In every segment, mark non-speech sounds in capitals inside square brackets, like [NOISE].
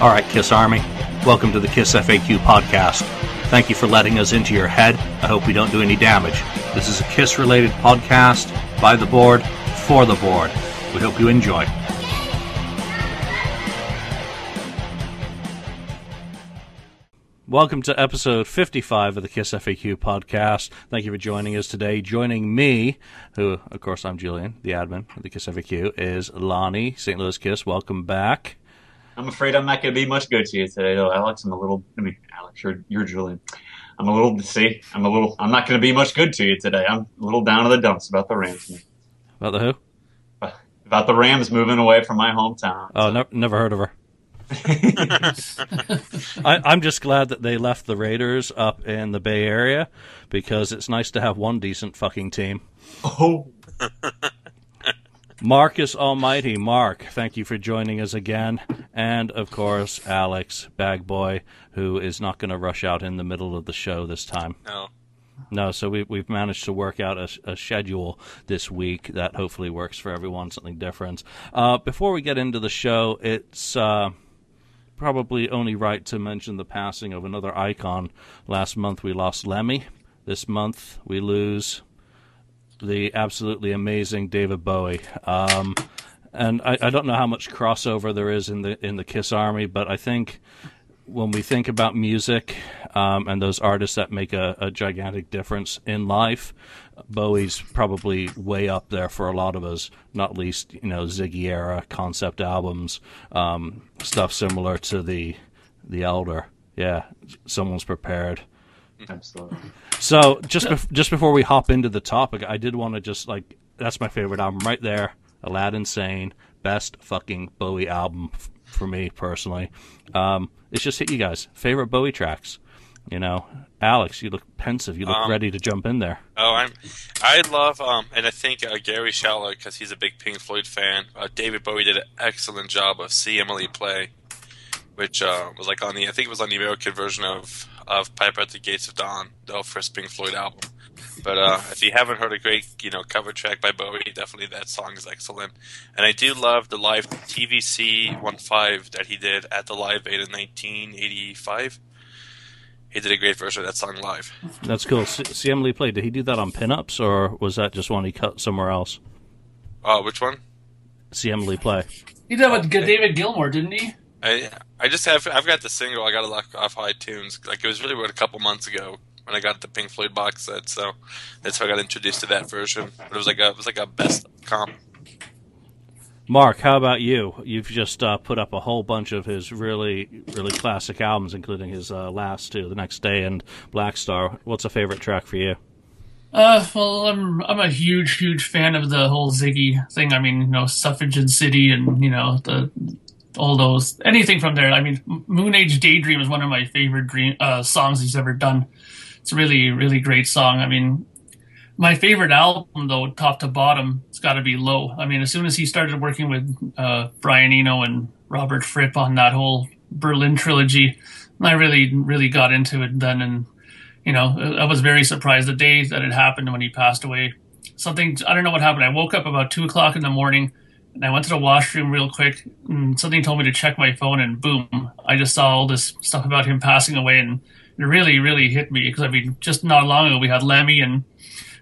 All right, Kiss Army, welcome to the Kiss FAQ podcast. Thank you for letting us into your head. I hope we don't do any damage. This is a Kiss related podcast by the board, for the board. We hope you enjoy. Welcome to episode 55 of the Kiss FAQ podcast. Thank you for joining us today. Joining me, who, of course, I'm Julian, the admin of the Kiss FAQ, is Lonnie, St. Louis Kiss. Welcome back. I'm afraid I'm not going to be much good to you today, though, Alex. I'm a little. I mean, Alex, you're, you're Julian. I'm a little. See, I'm a little. I'm not going to be much good to you today. I'm a little down in the dumps about the Rams. About the who? Uh, about the Rams moving away from my hometown. Oh, never, never heard of her. [LAUGHS] I, I'm just glad that they left the Raiders up in the Bay Area because it's nice to have one decent fucking team. Oh, [LAUGHS] Marcus Almighty, Mark, thank you for joining us again. And of course, Alex, Bagboy, who is not going to rush out in the middle of the show this time. No. No, so we, we've managed to work out a, a schedule this week that hopefully works for everyone, something different. Uh, before we get into the show, it's uh, probably only right to mention the passing of another icon. Last month we lost Lemmy. This month we lose the absolutely amazing David Bowie. Um, and I, I don't know how much crossover there is in the in the Kiss Army, but I think when we think about music um, and those artists that make a, a gigantic difference in life, Bowie's probably way up there for a lot of us. Not least, you know, Ziggy era concept albums, um, stuff similar to the the Elder. Yeah, someone's prepared. Absolutely. So just bef- just before we hop into the topic, I did want to just like that's my favorite album right there, Aladdin Sane, best fucking Bowie album f- for me personally. Um, it's just hit you guys favorite Bowie tracks. You know, Alex, you look pensive. You look Um, ready to jump in there. Oh, I'm. I love um, and I think uh, Gary Schaller because he's a big Pink Floyd fan. Uh, David Bowie did an excellent job of "See Emily Play," which uh, was like on the I think it was on the American version of of "Piper at the Gates of Dawn," the first Pink Floyd album. But uh, if you haven't heard a great you know cover track by Bowie, definitely that song is excellent. And I do love the live TVC 15 that he did at the Live Aid in 1985. He did a great version of that song live. That's cool. See, see Emily play. Did he do that on Pin Ups or was that just one he cut somewhere else? Oh, which one? See Emily play. He did that with David Gilmour, didn't he? I I just have I've got the single. I got it locked off iTunes. Like it was really what a couple months ago when I got the Pink Floyd box set. So that's how I got introduced to that version. But it was like a it was like a best comp. Mark, how about you? You've just uh, put up a whole bunch of his really, really classic albums, including his uh, last two, The Next Day and Blackstar. What's a favorite track for you? Uh, well, I'm I'm a huge, huge fan of the whole Ziggy thing. I mean, you know, Suffragette City, and you know the all those anything from there. I mean, Moon Age Daydream is one of my favorite dream uh, songs he's ever done. It's a really, really great song. I mean, my favorite album though, top to bottom, it's got to be Low. I mean, as soon as he started working with uh, Brian Eno and Robert Fripp on that whole Berlin trilogy, I really, really got into it then and you know, I was very surprised the day that it happened when he passed away. Something I don't know what happened. I woke up about two o'clock in the morning, and I went to the washroom real quick. And something told me to check my phone, and boom, I just saw all this stuff about him passing away, and it really, really hit me because I mean, just not long ago we had Lemmy, and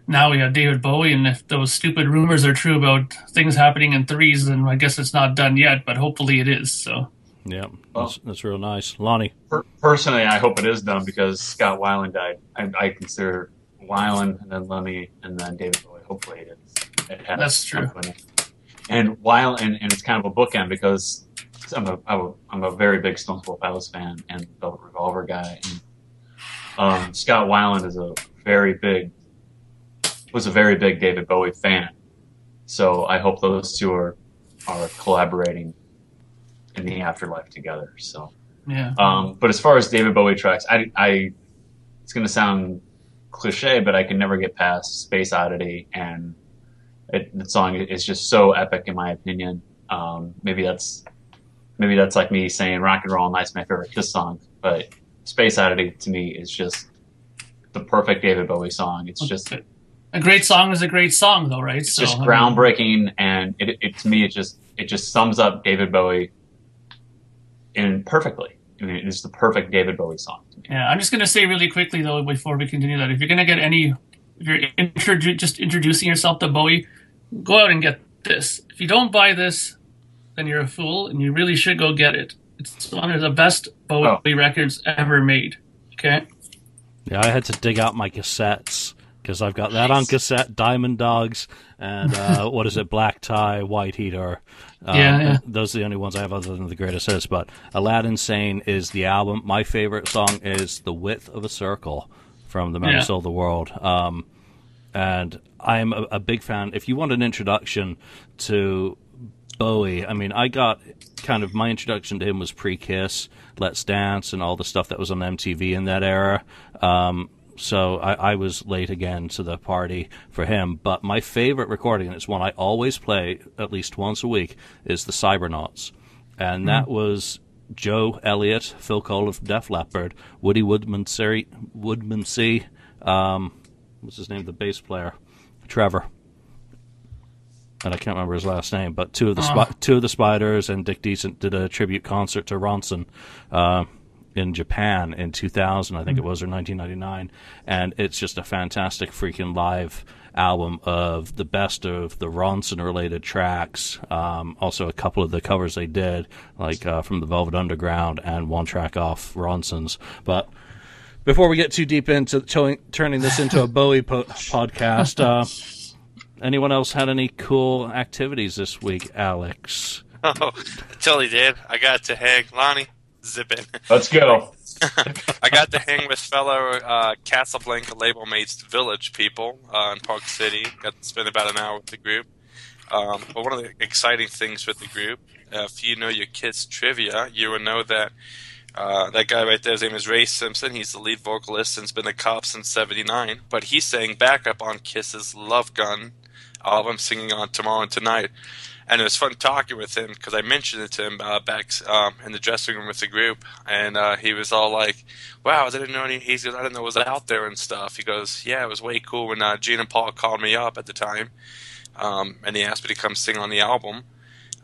now we have David Bowie, and if those stupid rumors are true about things happening in threes, then I guess it's not done yet, but hopefully it is. So. Yeah, that's, that's real nice. Lonnie. Per- personally, I hope it is done because Scott Weiland died. I, I consider Weiland and then Lemmy and then David Bowie. Hopefully, it is. It has That's true. company. And while and, and it's kind of a bookend because I'm a, I'm a I'm a very big Stone Temple Pilots fan and Velvet Revolver guy. And, um, Scott Weiland is a very big was a very big David Bowie fan. So I hope those two are are collaborating in the afterlife together. So. Yeah. Um, but as far as David Bowie tracks, I, I it's going to sound cliche, but I can never get past Space Oddity, and it, the song is just so epic in my opinion. Um, maybe that's maybe that's like me saying Rock and Roll Night's my favorite Kiss song, but Space Oddity to me is just the perfect David Bowie song. It's just a great song is a great song, though, right? it's just groundbreaking, and it, it to me it just it just sums up David Bowie in perfectly. I mean, it's the perfect David Bowie song. to me. Yeah, I'm just gonna say really quickly though before we continue that if you're gonna get any, if you're introdu- just introducing yourself to Bowie, go out and get this. If you don't buy this, then you're a fool, and you really should go get it. It's one of the best Bowie records ever made. Okay. Yeah, I had to dig out my cassettes because I've got that on cassette, Diamond Dogs, and uh, [LAUGHS] what is it, Black Tie, White Heater. Um, Yeah, yeah. Those are the only ones I have other than the greatest hits. But Aladdin Sane is the album. My favorite song is "The Width of a Circle" from the Man Yeah. Who Sold the World. Um, and I'm a, a big fan. If you want an introduction to Bowie, I mean, I got kind of my introduction to him was pre Kiss, Let's Dance, and all the stuff that was on MTV in that era. Um, so I, I was late again to the party for him. But my favorite recording, and it's one I always play at least once a week, is the Cybernauts. And that was Joe Elliott, Phil Collen of Def Leppard, Woody Woodmansey, Woodmansey um, what's his name, the bass player, Trevor. And I can't remember his last name, but two of the spi- two of the Spiders and Dick Decent did a tribute concert to Ronson uh, in Japan in 2000, I think it was, or 1999, and it's just a fantastic freaking live album of the best of the Ronson related tracks. Um, also, a couple of the covers they did, like uh, from the Velvet Underground and one track off Ronson's, but before we get too deep into to- turning this into a Bowie po- podcast, uh, [LAUGHS] anyone else had any cool activities this week, Alex? [LAUGHS] Oh, I totally did. I got to hang Lonnie. Zip in. Let's go. [LAUGHS] I got to hang with fellow uh, Casablanca label mates, Village people uh, in Park City. Got to spend about an hour with the group. Um, but one of the exciting things with the group, uh, if you know your Kiss trivia, you will know that uh, that guy right there, his name is Ray Simpson. He's the lead vocalist and has been a cop since '79. But he's sang backup on Kiss's Love Gun album, singing on Tomorrow and Tonight. And it was fun talking with him because I mentioned it to him uh, back um, in the dressing room with the group, and uh, he was all like, "Wow, I didn't know any." He goes, "I didn't know it was out there and stuff." He goes, "Yeah, it was way cool when uh, Gene and Paul called me up at the time, um, and they asked me to come sing on the album."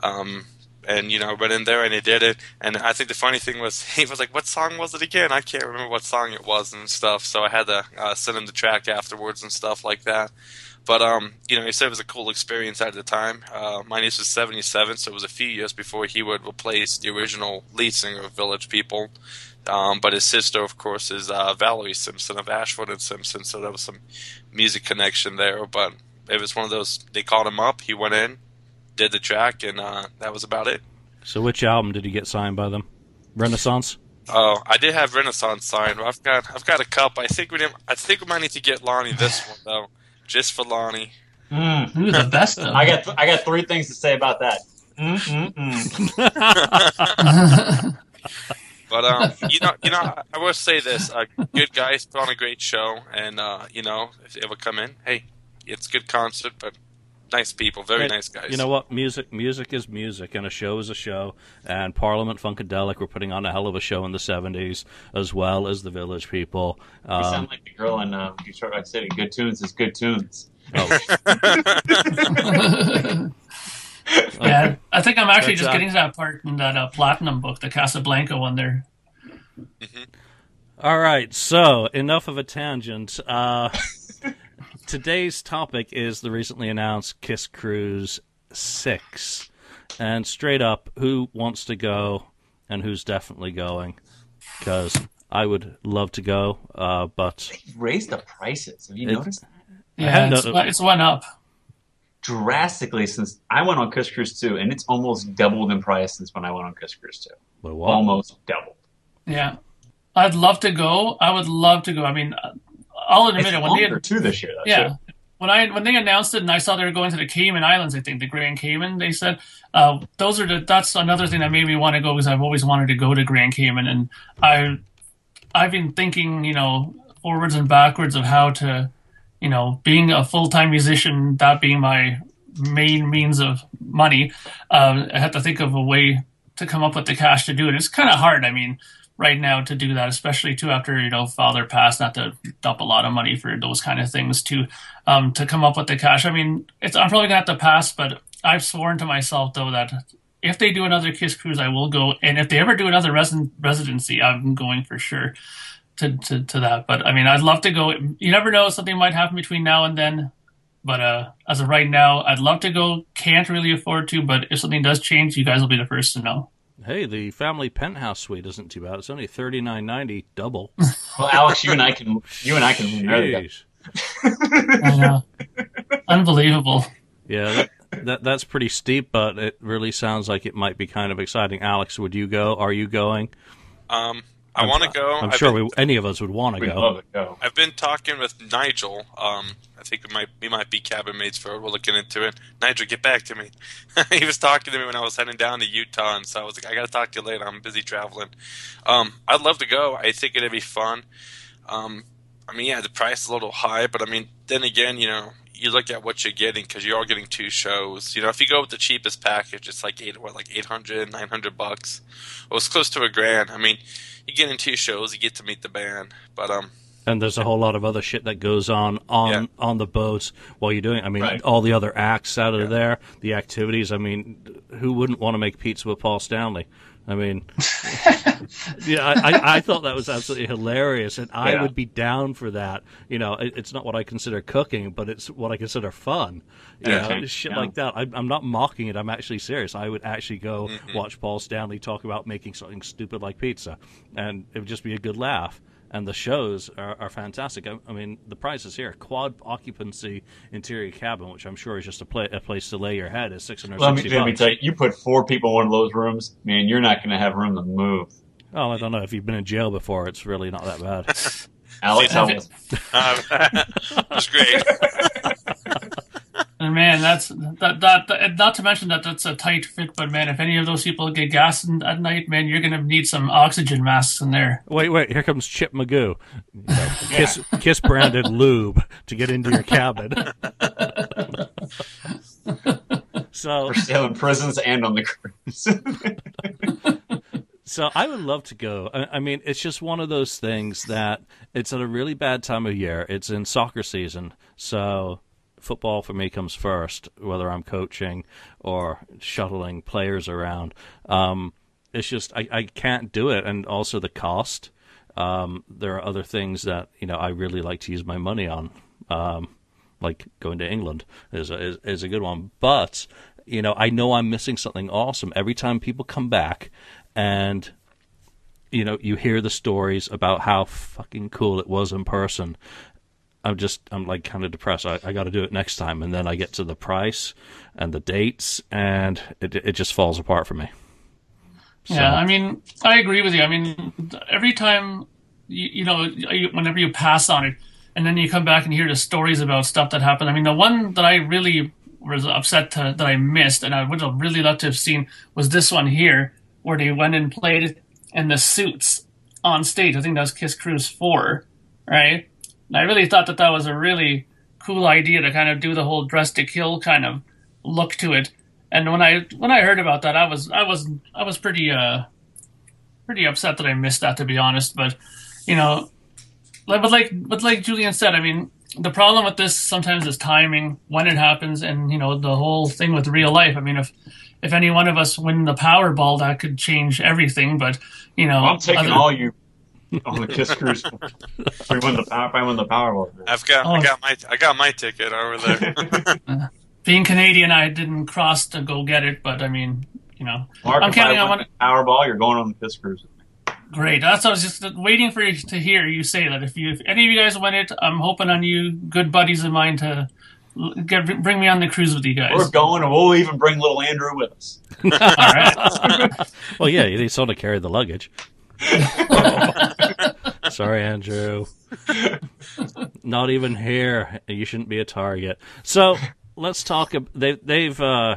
Um, and you know, went in there and he did it. And I think the funny thing was, [LAUGHS] he was like, "What song was it again?" I can't remember what song it was and stuff. So I had to uh, send him the track afterwards and stuff like that. But um, you know, he said it was a cool experience at the time. Uh, my niece was seventy-seven, so it was a few years before he would replace the original lead singer of Village People. Um, but his sister, of course, is uh, Valerie Simpson of Ashford and Simpson, so there was some music connection there. But it was one of those. They called him up. He went in, did the track, and uh, that was about it. So, which album did you get signed by them? Renaissance. Oh, I did have Renaissance signed. I've got I've got a cup. I think we didn't, I think we might need to get Lonnie this one though, just for Lonnie. Mm. Ooh, the best. I got th- I got three things to say about that. Mm-mm-mm. But um, you know, you know, I- I will say this: uh, good guys put on a great show, and uh, you know, if they ever come in, hey, it's a good concert, but nice people, very Hey, nice guys. You know what? Music, music is music, and a show is a show. And Parliament Funkadelic were putting on a hell of a show in the '70s, as well as the Village People. You Um, sound like the girl in uh, Detroit Rock City. Good tunes is good tunes. oh, [LAUGHS] [LAUGHS] yeah, I think I'm actually That's, just getting to that part in that uh, platinum book, the Casablanca one there. All right, so enough of a tangent. Uh, [LAUGHS] today's topic is the recently announced Kiss Cruise 6. And straight up, who wants to go and who's definitely going? Because I would love to go, uh, but Raised the prices. Have you It- noticed that? Yeah, it's, no- it's one up. drastically since I went on Kiss Cruise 2, and it's almost doubled in price since when I went on Kiss Cruise 2. but what? Almost doubled. Yeah, I'd love to go. I would love to go. I mean, I'll admit It's it when they too this year. Though, yeah too. when I when they announced it and I saw they were going to the Cayman Islands, I think the Grand Cayman. They said uh, those are the that's another thing that made me want to go because I've always wanted to go to Grand Cayman and I I've been thinking you know forwards and backwards of how to you know being a full time musician that being my main means of money. Uh, I had to think of a way to come up with the cash to do it. It's kind of hard. I mean right now to do that, especially too after you know father passed, not to dump a lot of money for those kind of things to um to come up with the cash. I mean, it's I'm probably gonna have to pass, but I've sworn to myself though that if they do another Kiss Cruise, I will go. And if they ever do another resi- residency, I'm going for sure to, to, to that. But I mean, I'd love to go. You never know, something might happen between now and then. But uh, as of right now, I'd love to go. Can't really afford to, but if something does change, you guys will be the first to know. Hey, the family penthouse suite isn't too bad. It's only thirty nine ninety double. [LAUGHS] Well, Alex, you and I can you and I can win there. Jeez. I know. Unbelievable. Yeah, that, that that's pretty steep, but it really sounds like it might be kind of exciting. Alex, would you go? Are you going? Um, I want to go. I'm I've sure been, we, any of us would want to go. go. I've been talking with Nigel. Um, I think we might we might be cabin mates for. it. We're looking into it. Nigel, get back to me. [LAUGHS] he was talking to me when I was heading down to Utah, and so I was like, I got to talk to you later. I'm busy traveling. Um, I'd love to go. I think it'd be fun. Um, I mean, yeah, the price is a little high, but I mean, then again, you know, you look at what you're getting because you are all getting two shows. You know, if you go with the cheapest package, it's like eight, what, like 800, 900 bucks. Well, it's close to a grand. I mean, you get in two shows, you get to meet the band, but um, And there's a whole lot of other shit that goes on on Yeah. on the boats while you're doing. it. I mean, Right. all the other acts out of there, the activities. I mean, who wouldn't want to make pizza with Paul Stanley? I mean, [LAUGHS] yeah, I, I, thought that was absolutely hilarious, and I Yeah. would be down for that. You know, it, it's not what I consider cooking, but it's what I consider fun. You Yeah. know, shit Yeah. like that. I, I'm not mocking it. I'm actually serious. I would actually go Mm-hmm. watch Paul Stanley talk about making something stupid like pizza, and it would just be a good laugh. And the shows are, are fantastic. I, I mean, the prices here: quad occupancy interior cabin, which I'm sure is just a, pla a place to lay your head, is six hundred Let me, let me tell you, you put four people in one of those rooms, man, you're not going to have room to move. Oh, I don't know. If you've been in jail before, it's really not that bad. [LAUGHS] Alex, how Have was uh, it [LAUGHS] was great. [LAUGHS] And man, that's that, that that not to mention that that's a tight fit. But man, if any of those people get gas in, at night, man, you're gonna need some oxygen masks in there. wait, wait. Here comes Chip Magoo. You know, [LAUGHS] kiss, kiss branded lube to get into your cabin. [LAUGHS] so, for sale in prisons and on the cruise? [LAUGHS] So I would love to go. I, I mean, it's just one of those things that it's at a really bad time of year. It's in soccer season, so football for me comes first, whether I'm coaching or shuttling players around. Um, it's just I, I can't do it, and also the cost. Um, there are other things that you know I really like to use my money on, um, like going to England is a, is, is a good one. But you know, I know I'm missing something awesome every time people come back, and you know, you hear the stories about how fucking cool it was in person. I'm just, I'm like kind of depressed. I, I got to do it next time, and then I get to the price and the dates, and it it just falls apart for me. So- Yeah, I mean, I agree with you. I mean, every time you, you know, you, whenever you pass on it, and then you come back and hear the stories about stuff that happened. I mean, the one that I really was upset to, that I missed, and I would have really loved to have seen, was this one here, where they went and played in the suits on stage. I think that was Kiss Cruise Four, right? And I really thought that that was a really cool idea to kind of do the whole dress to kill kind of look to it. And when I when I heard about that, I was I was I was pretty uh pretty upset that I missed that to be honest. But you know, like but like but like Julian said, I mean, the problem with this sometimes is timing when it happens, and you know the whole thing with real life. I mean, if if any one of us win the Powerball, that could change everything. But you know, I'm taking other- all you on the Kiss Cruise. we win the power, I won the Powerball. I've got I Oh. got my I got my ticket over there. [LAUGHS] Uh, being Canadian, I didn't cross to go get it, but I mean, you know, Mark, I'm if counting I on win one. the Powerball, you're going on the Kiss Cruise. Great. That's what I was just waiting for you to hear you say that. If you, if any of you guys win it, I'm hoping on you, good buddies of mine, to get bring me on the cruise with you guys. We're going, and we'll even bring little Andrew with us. [LAUGHS] All right. [LAUGHS] Well, yeah, he's sort of carry the luggage. [LAUGHS] Sorry, Andrew. Not even here. You shouldn't be a target. So let's talk. They, they've uh,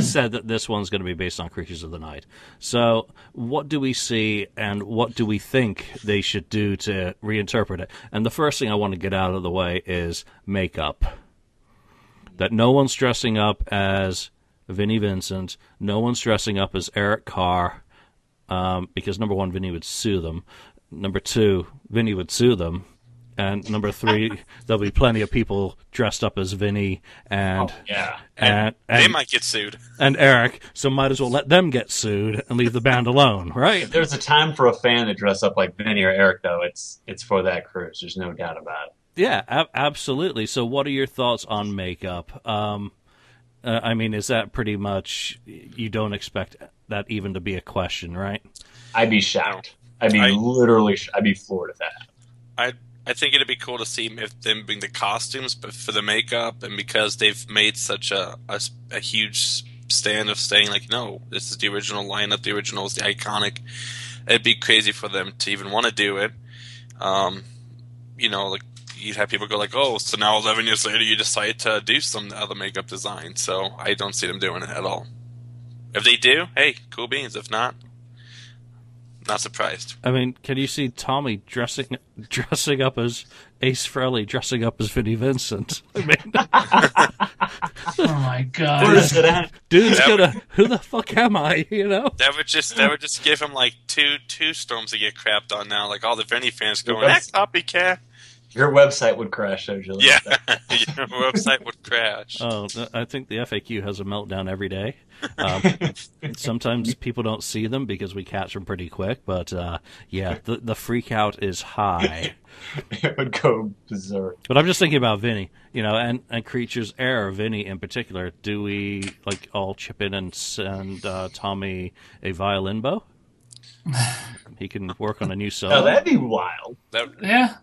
said that this one's going to be based on Creatures of the Night. So what do we see, and what do we think they should do to reinterpret it? And the first thing I want to get out of the way is makeup. That no one's dressing up as Vinnie Vincent. No one's dressing up as Eric Carr um, because number one, Vinnie would sue them. Number two, Vinnie would sue them, And number three, [LAUGHS] there'll be plenty of people dressed up as Vinnie and Oh, yeah. and they and, might get sued. and Eric. So might as well let them get sued and leave the band alone, right? If there's a time for a fan to dress up like Vinnie or Eric, though, it's it's for that cruise. There's no doubt about it. Yeah, ab- absolutely. So, what are your thoughts on makeup? Um, uh, I mean, is that pretty much you don't expect that even to be a question, right? I'd be shocked. I'd be I- literally. sh- I'd be floored if that. happened. I I think it'd be cool to see if them bring the costumes, but for the makeup, and because they've made such a a huge stand of saying like, no, this is the original lineup, the original is the iconic. It'd be crazy for them to even want to do it. Um, you know, like you'd have people go like, oh, so now eleven years later you decide to do some other makeup design. So I don't see them doing it at all. If they do, hey, cool beans. If not, not surprised. I mean, can you see Tommy dressing [LAUGHS] dressing up as Ace Frehley, dressing up as Vinnie Vincent? [LAUGHS] I mean, [LAUGHS] Oh my god. does it end? dude's That gonna, who the fuck am I? You know? That would just that would just give him like two two storms to get crapped on now. Like all the Vinnie fans going, that copycat. Your website would crash, though, Julie. Yeah, [LAUGHS] your website would crash. Oh, I think the FAQ has a meltdown every day. Um, [LAUGHS] sometimes people don't see them because we catch them pretty quick, but uh, yeah, the the freak out is high. [LAUGHS] it would go berserk. But I'm just thinking about Vinnie, you know, and, and Creature's Air, Vinnie in particular. Do we like all chip in and send uh, Tommy a violin bow? [SIGHS] He can work on a new song. Oh, that'd be wild. That, Yeah.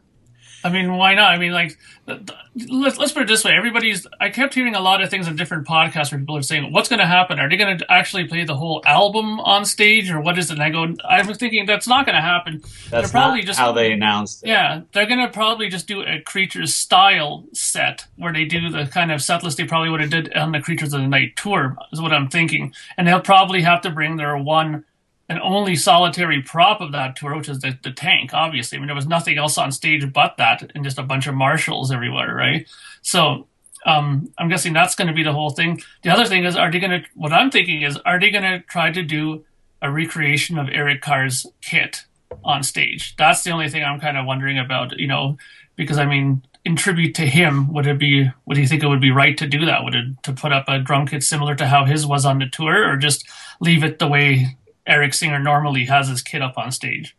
I mean, why not? I mean, like, let's let's put it this way: everybody's. I kept hearing a lot of things in different podcasts where people are saying, "What's going to happen? Are they going to actually play the whole album on stage, or what is it?" And I go, I was thinking that's not going to happen. That's They're probably not just how they announced it. Yeah, they're gonna probably just do a Creatures style set where they do the kind of set list they probably would have did on the Creatures of the Night tour is what I'm thinking, and they'll probably have to bring their one and only solitary prop of that tour, which is the, the tank. Obviously, I mean there was nothing else on stage but that, and just a bunch of marshals everywhere, right? So. Um, I'm guessing that's going to be the whole thing. The other thing is, are they going to? What I'm thinking is, are they going to try to do a recreation of Eric Carr's kit on stage. That's the only thing I'm kind of wondering about, you know, because I mean, in tribute to him, would it be, would you think it would be right to do that? Would it, to put up a drum kit similar to how his was on the tour or just leave it the way Eric Singer normally has his kit up on stage?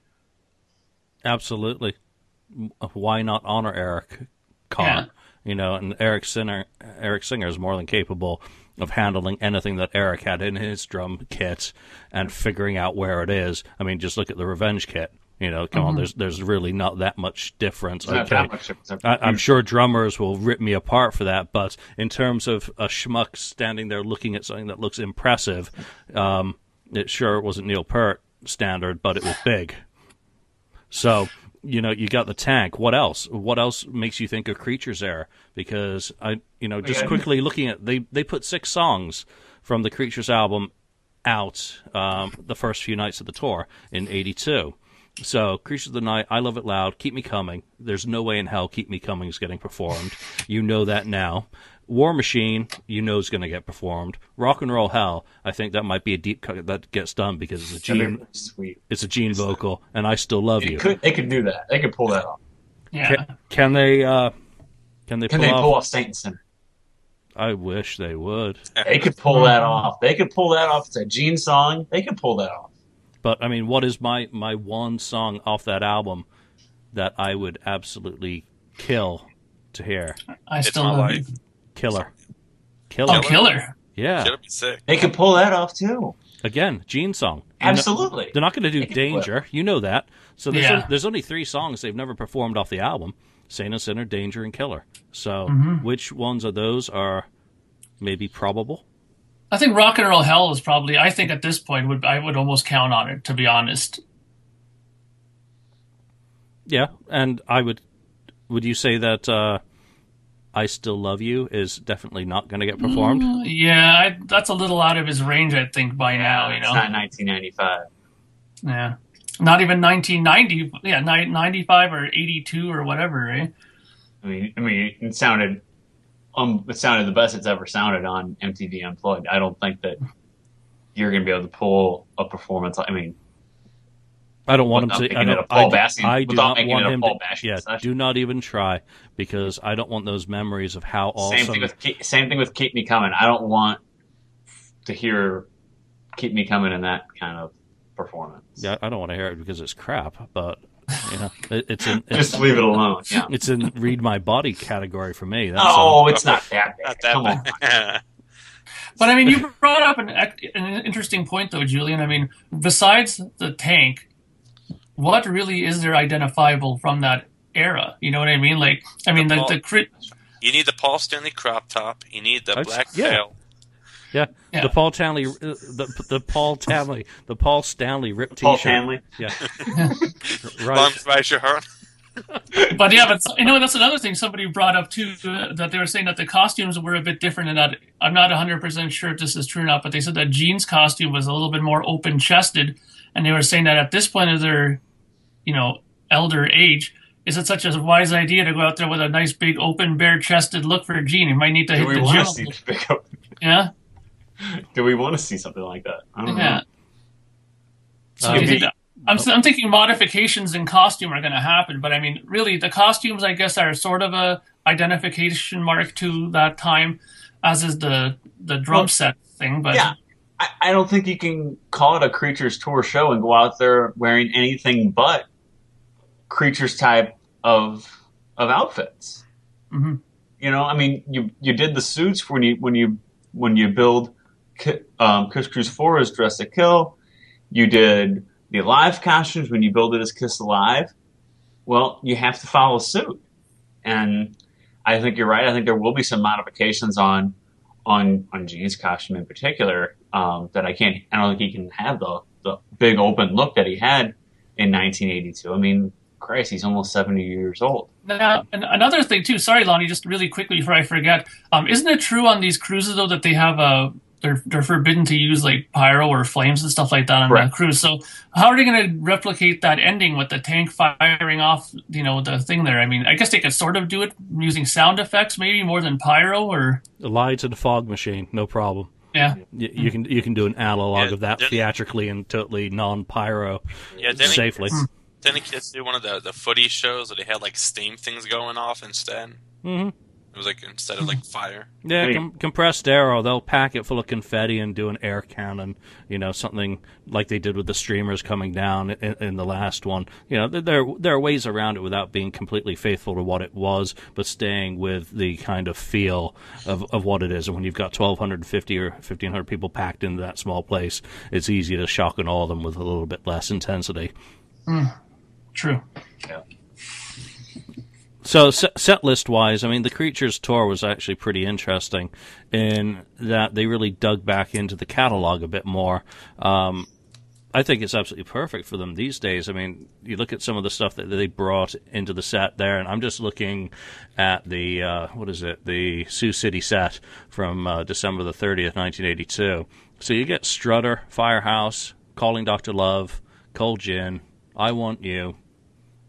Absolutely. Why not honor Eric Carr? Yeah. You know, and Eric Singer, Eric Singer is more than capable of handling anything that Eric had in his drum kit and figuring out where it is. I mean, just look at the Revenge kit. You know, come on, there's there's really not that much difference. It's not okay, that much difference. I, I'm sure drummers will rip me apart for that, but in terms of a schmuck standing there looking at something that looks impressive, um, it sure wasn't Neil Peart standard, but it was big. So you know, you got the tank. What else? What else makes you think of Creatures Air? Because I, you know, just quickly looking at they they put six songs from the Creatures album out um, the first few nights of the tour in '82. So, Creatures of the Night, I Love It Loud, Keep Me Coming. There's no way in hell Keep Me Coming is getting performed. You know that now. War Machine, you know is going to get performed. Rock and Roll Hell, I think that might be a deep cut that gets done because it's a Gene, sweet. it's a Gene vocal, and I still love They you. could, they could do that. They could pull that off. Yeah. Can, can they? Uh, can they Can pull they off? pull off Saint and Sinner? I wish they would. They could pull that off. They could pull that off. It's a Gene song. They could pull that off. But I mean, what is my my one song off that album that I would absolutely kill to hear? I It's still my love life. You. Killer, killer. Oh, killer. Yeah, It'll be sick. They could pull that off too. again, Gene song. Absolutely. they're not going to do They can do it. Danger. You know that. So there's Yeah. on- there's only three songs they've never performed off the album: Saint and Sinner, Danger, and Killer. So Mm-hmm. which ones of those are maybe probable? I think Rock and Roll Hell is probably, I think at this point, would I would almost count on it, to be honest. Yeah, and I would. Would you say that uh, "I Still Love You" is definitely not going to get performed? Yeah, I, that's a little out of his range, I think, by now, you It's know? not 1995. Yeah. Not even 1990, yeah, ni- 95 or 82 or whatever, eh? I mean, I mean, it sounded, um, it sounded the best it's ever sounded on MTV Unplugged. I don't think that you're going to be able to pull a performance. I mean, I don't want him to. I making don't. I, Bassian- I do not want him Paul to. Bassian Yeah, session. do not even try because I don't want those memories of how awesome. Same thing with keep, same thing with keep me coming. I don't want to hear keep me coming in that kind of performance. yeah, I don't want to hear it because it's crap. But you know, it, it's in. It's, [LAUGHS] Just leave it alone. Yeah. [LAUGHS] it's in read my body category for me. That's Oh, it's not that bad. Not that Come on. [LAUGHS] But I mean, you brought up an, an interesting point, though, Julian. I mean, besides the tank, what really is there identifiable from that era? You know what I mean? Like, I mean, the, Paul- the crit. you need the Paul Stanley crop top. You need the That's- black yeah. veil. yeah. Yeah. The Paul Stanley, uh, the the Paul Stanley, the Paul Stanley rip Paul T-shirt. Stanley. Yeah, [LAUGHS] Long right. right your heart. [LAUGHS] But yeah, but you know, that's another thing somebody brought up too. Uh, that they were saying that the costumes were a bit different, and that I'm not 100 percent sure if this is true or not. But they said that Gene's costume was a little bit more open chested, and they were saying that at this point of their, you know, elder age. Is it such a wise idea to go out there with a nice big open bare chested look for a Gene? You might need to Do hit we the want gym. to see the big up? [LAUGHS] Yeah, Do we want to see something like that? I don't yeah. know. So be, think, I'm, I'm thinking modifications in costume are going to happen, but I mean, really, the costumes, I guess, are sort of a identification mark to that time, as is the the drum Well, set thing. But Yeah. I, I don't think you can call it a Creatures Tour show and go out there wearing anything but Creatures type of of outfits. Mhm. You know, I mean, you you did the suits when you when you when you build um, Kiss Cruise Four as Dress to Kill. You did the live costumes when you build it as Kiss Alive. Well, you have to follow suit, and I think you're right. I think there will be some modifications on on on Gene's costume in particular um, that I can't. I don't think he can have the the big open look that he had in 1982. I mean, Christ, he's almost 70 years old. now, and another thing too. Sorry, Lonnie, just really quickly before I forget. Um, isn't it true on these cruises though that they have a they're they're forbidden to use like pyro or flames and stuff like that on Correct. the cruise. So how are they going to replicate that ending with the tank firing off? You know the thing there. I mean, I guess they could sort of do it using sound effects, maybe more than pyro or Lie to the fog machine, no problem. Yeah. You, you can you can do an analog Yeah, of that then- theatrically and totally non pyro Yeah, then safely. then he gets to do one of the the footy shows where they had like steam things going off instead. hmm It was like instead of like fire. Yeah, Hey. com- compressed air, or they'll pack it full of confetti and do an air cannon. You know, something like they did with the streamers coming down in, in the last one. You know, there there are ways around it without being completely faithful to what it was, but staying with the kind of feel of, of what it is. And when you've got 1,250 or 1,500 people packed into that small place, it's easy to shock and awe them with a little bit less intensity. Hmm. True. So set, list wise, I mean, the Creatures tour was actually pretty interesting in that they really dug back into the catalog a bit more. Um, I think it's absolutely perfect for them these days. I mean, you look at some of the stuff that they brought into the set there, and I'm just looking at the uh, what is it, the Sioux City set from uh, December the 30th, 1982. So you get Strutter, Firehouse, Calling Dr. Love, Cold Gin, I Want You,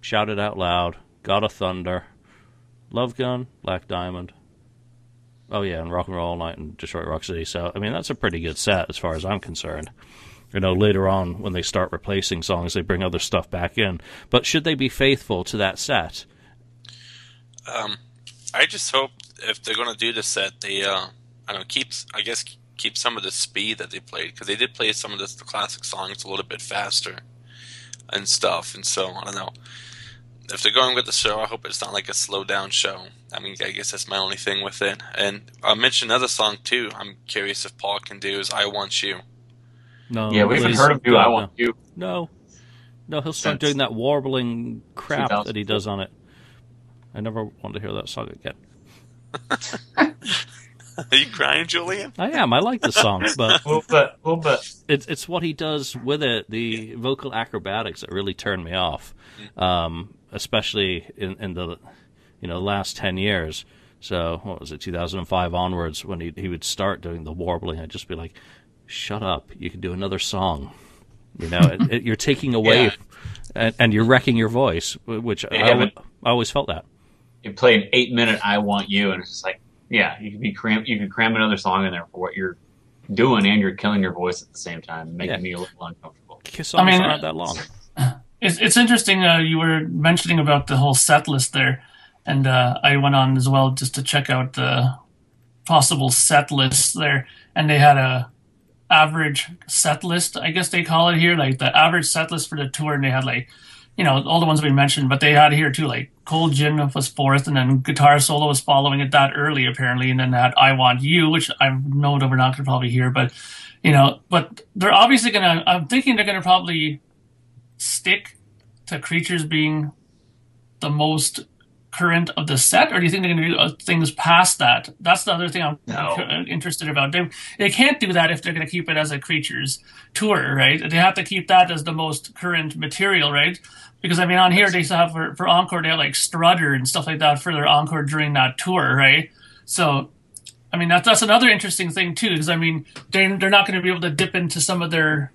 Shout It Out Loud, God of Thunder, Love Gun, Black Diamond. Oh yeah, and Rock and Roll All Night and Detroit Rock City. So I mean, that's a pretty good set as far as I'm concerned. You know, later on when they start replacing songs, they bring other stuff back in. But should they be faithful to that set? Um, I just hope if they're going to do the set, they uh, I don't keeps I guess keep some of the speed that they played because they did play some of the, the classic songs a little bit faster and stuff. And so I don't know if they're going with the show. I hope it's not like a slow down show. I mean, I guess that's my only thing with it. And I'll mention another song too. I'm curious if Paul can do is "I Want You." No. yeah, we haven't heard him do God, I no. Want You. No, no, he'll start Since doing that warbling crap that he does on it. I never want to hear that song again. [LAUGHS] Are you crying, Julian? I am. I like the song, [LAUGHS] but A little bit, a little bit. it's it's what he does with it, the vocal acrobatics that really turn me off, um, especially in, in the you know last ten years. So what was it, 2005 onwards, when he he would start doing the warbling, I'd just be like, "Shut up! You can do another song." You know, it, it, you're taking [LAUGHS] away, Yeah. and, and you're wrecking your voice, which I, Yeah, I always felt that. You play an eight minute I Want You, and it's just like, yeah, you could be cram, you could cram another song in there for what you're doing, and you're killing your voice at the same time, making Yeah. me a little uncomfortable. Kiss songs I mean, aren't that long. It's it's interesting. Uh, you were mentioning about the whole set list there, and uh, I went on as well just to check out the possible set lists there, and they had a average set list, I guess they call it here, like the average set list for the tour, and they had like, you know, all the ones we mentioned, but they had here too, like Cold Gin was fourth, and then Guitar Solo was following it that early apparently, and then had I Want You, which I know that we're not gonna probably hear, but you know, but they're obviously gonna. I'm thinking they're gonna probably stick to creatures being the most current of the set, or do you think they're going to do uh, things past that? That's the other thing I'm No. interested about. They they can't do that if they're going to keep it as a creatures tour, right? They have to keep that as the most current material, right? Because I mean, on here they still have for, for encore they have like Strutter and stuff like that for their encore during that tour, right? So. I mean that's that's another interesting thing too, because I mean they're they're not going to be able to dip into some of their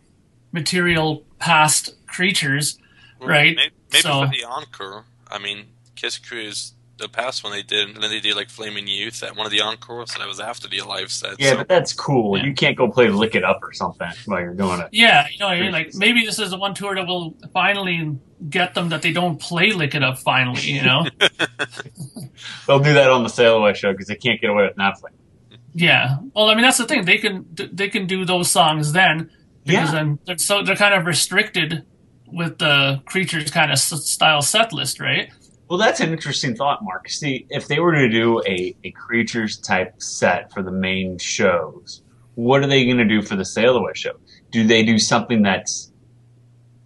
material past creatures, right? Maybe, maybe So- for the encore. I mean, Kiss Cruise, the past one they did, and then they did like Flaming Youth at one of the encores, so that was after the live set. Yeah, so but that's cool. Yeah. You can't go play Lick It Up or something while you're doing it. Yeah, you know I mean? Like maybe this is the one tour that will finally get them that they don't play Lick It Up finally, you know? [LAUGHS] They'll do that on the Sail Away show because they can't get away with not playing. yeah. Well, I mean that's the thing. They can they can do those songs then because Yeah. then they're, so they're kind of restricted with the creatures kind of style set list, right? Well, that's an interesting thought, Mark. See, if they were to do a, a creatures type set for the main shows, what are they going to do for the Sail Away show? Do they do something that's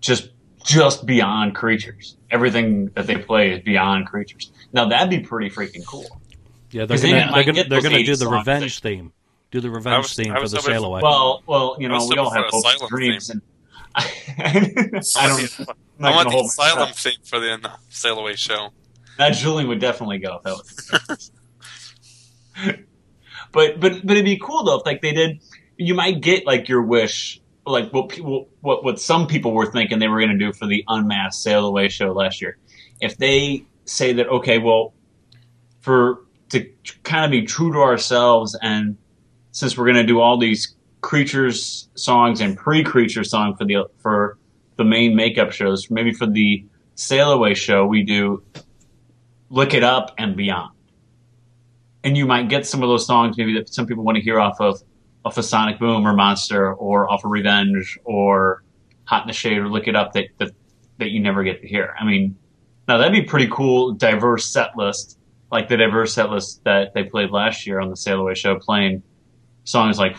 just just beyond creatures? Everything that they play is beyond creatures. Now that'd be pretty freaking cool. Yeah, they're gonna, they are gonna they're gonna do the songs revenge theme. Do the revenge was- theme for the hoping sail away. Well, well, you know, we all have hopes and dreams, theme. and [LAUGHS] I don't. I'm not [LAUGHS] I want the Asylum breath. thing for the uh, Sail Away show. That Julian would definitely go. That was. [LAUGHS] but but but it'd be cool though if like they did. You might get like your wish, like what people what what some people were thinking they were going to do for the Unmasked Sail Away show last year. If they say that okay, well, for to kind of be true to ourselves and since we're going to do all these creatures songs and pre-creature song for the for the main makeup shows, maybe for the Sail Away show we do Lick It Up and Beyond. And you might get some of those songs maybe that some people want to hear off of off of Sonic Boom or Monster or off of Revenge or Hot in the Shade or Lick It Up that that, that you never get to hear. I mean, now that'd be pretty cool, diverse set list, like the diverse set list that they played last year on the Sail Away show, playing songs like,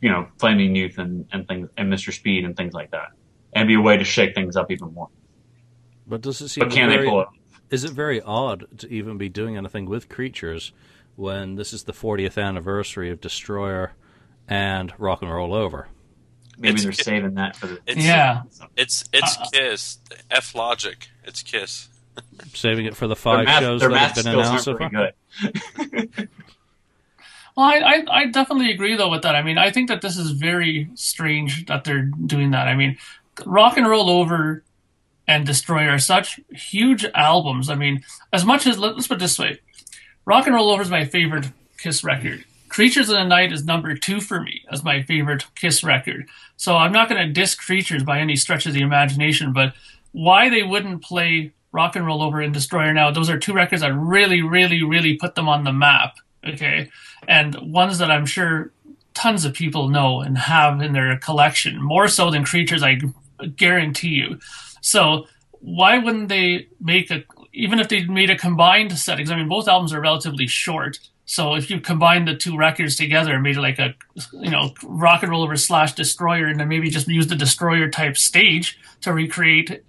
you know, Flaming Youth and, and things and Mr. Speed and things like that. And be a way to shake things up even more. But does it seem But can very, they pull it? Is it very odd to even be doing anything with creatures when this is the 40th anniversary of Destroyer and Rock and Roll Over? Maybe It's- they're saving that for the. It's, Yeah. It's it's Uh, Kiss. F Logic. It's Kiss. Saving it for the five math, shows that have been announced so far. [LAUGHS] Well, I, I, I definitely agree though with that. I mean, I think that this is very strange that they're doing that. I mean, Rock and Roll Over and Destroyer are such huge albums. I mean, as much as let's put it this way, Rock and Roll Over is my favorite Kiss record. Creatures of the Night is number two for me as my favorite Kiss record. So I'm not going to diss Creatures by any stretch of the imagination, but why they wouldn't play Rock and Roll Over and Destroyer now, those are two records that really, really, really put them on the map. Okay. And ones that I'm sure tons of people know and have in their collection, more so than Creatures, I guarantee you. So why wouldn't they make a, even if they made a combined set, because I mean, both albums are relatively short. So if you combine the two records together and made like a, you know, rock and roll over slash destroyer, and then maybe just use the destroyer type stage to recreate,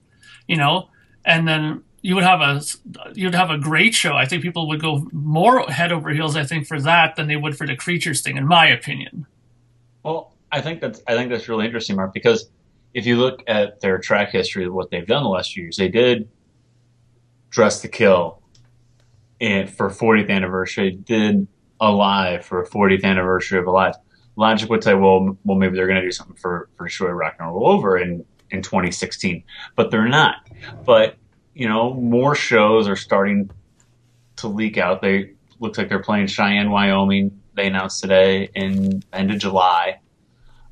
you know, and then you would have a you'd have a great show. I think people would go more head over heels, I think, for that than they would for the creatures thing, in my opinion. Well, I think that's I think that's really interesting, Mark, because if you look at their track history of what they've done the last few years, they did Dress to Kill and for 40th anniversary, did Alive for 40th anniversary of Alive. Logic would say, well, well, maybe they're going to do something for for Destroy Rock and Roll Over in in 2016, but they're not. But you know, more shows are starting to leak out. They looks like they're playing Cheyenne, Wyoming. They announced today in end of July.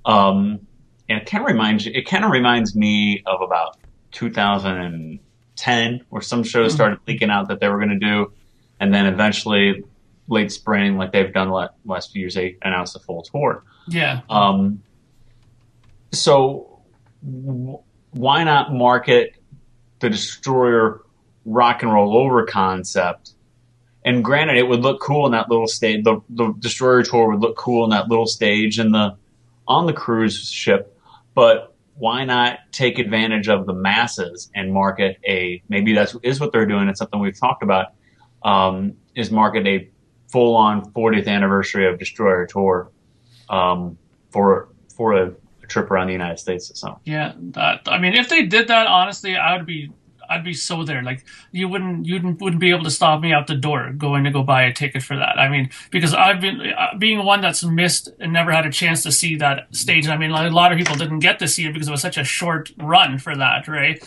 Um, and it kind of reminds it kind of reminds me of about 2010, where some shows started leaking out that they were going to do, and then eventually late spring, like they've done the last few years, they announced a full tour. Yeah. Um, so w- why not market the Destroyer rock and roll over concept? And granted, it would look cool in that little stage. The, the Destroyer tour would look cool in that little stage and the on the cruise ship. But why not take advantage of the masses and market a maybe that's is what they're doing. It's something we've talked about. Um, is market a full on 40th anniversary of Destroyer tour um, for for a, trip around the United States. So yeah, that I mean, if they did that, honestly, I would be I'd be so there. Like you wouldn't you wouldn't be able to stop me out the door going to go buy a ticket for that. I mean, because I've been uh, being one that's missed and never had a chance to see that stage. I mean, a lot of people didn't get to see it because it was such a short run for that, right?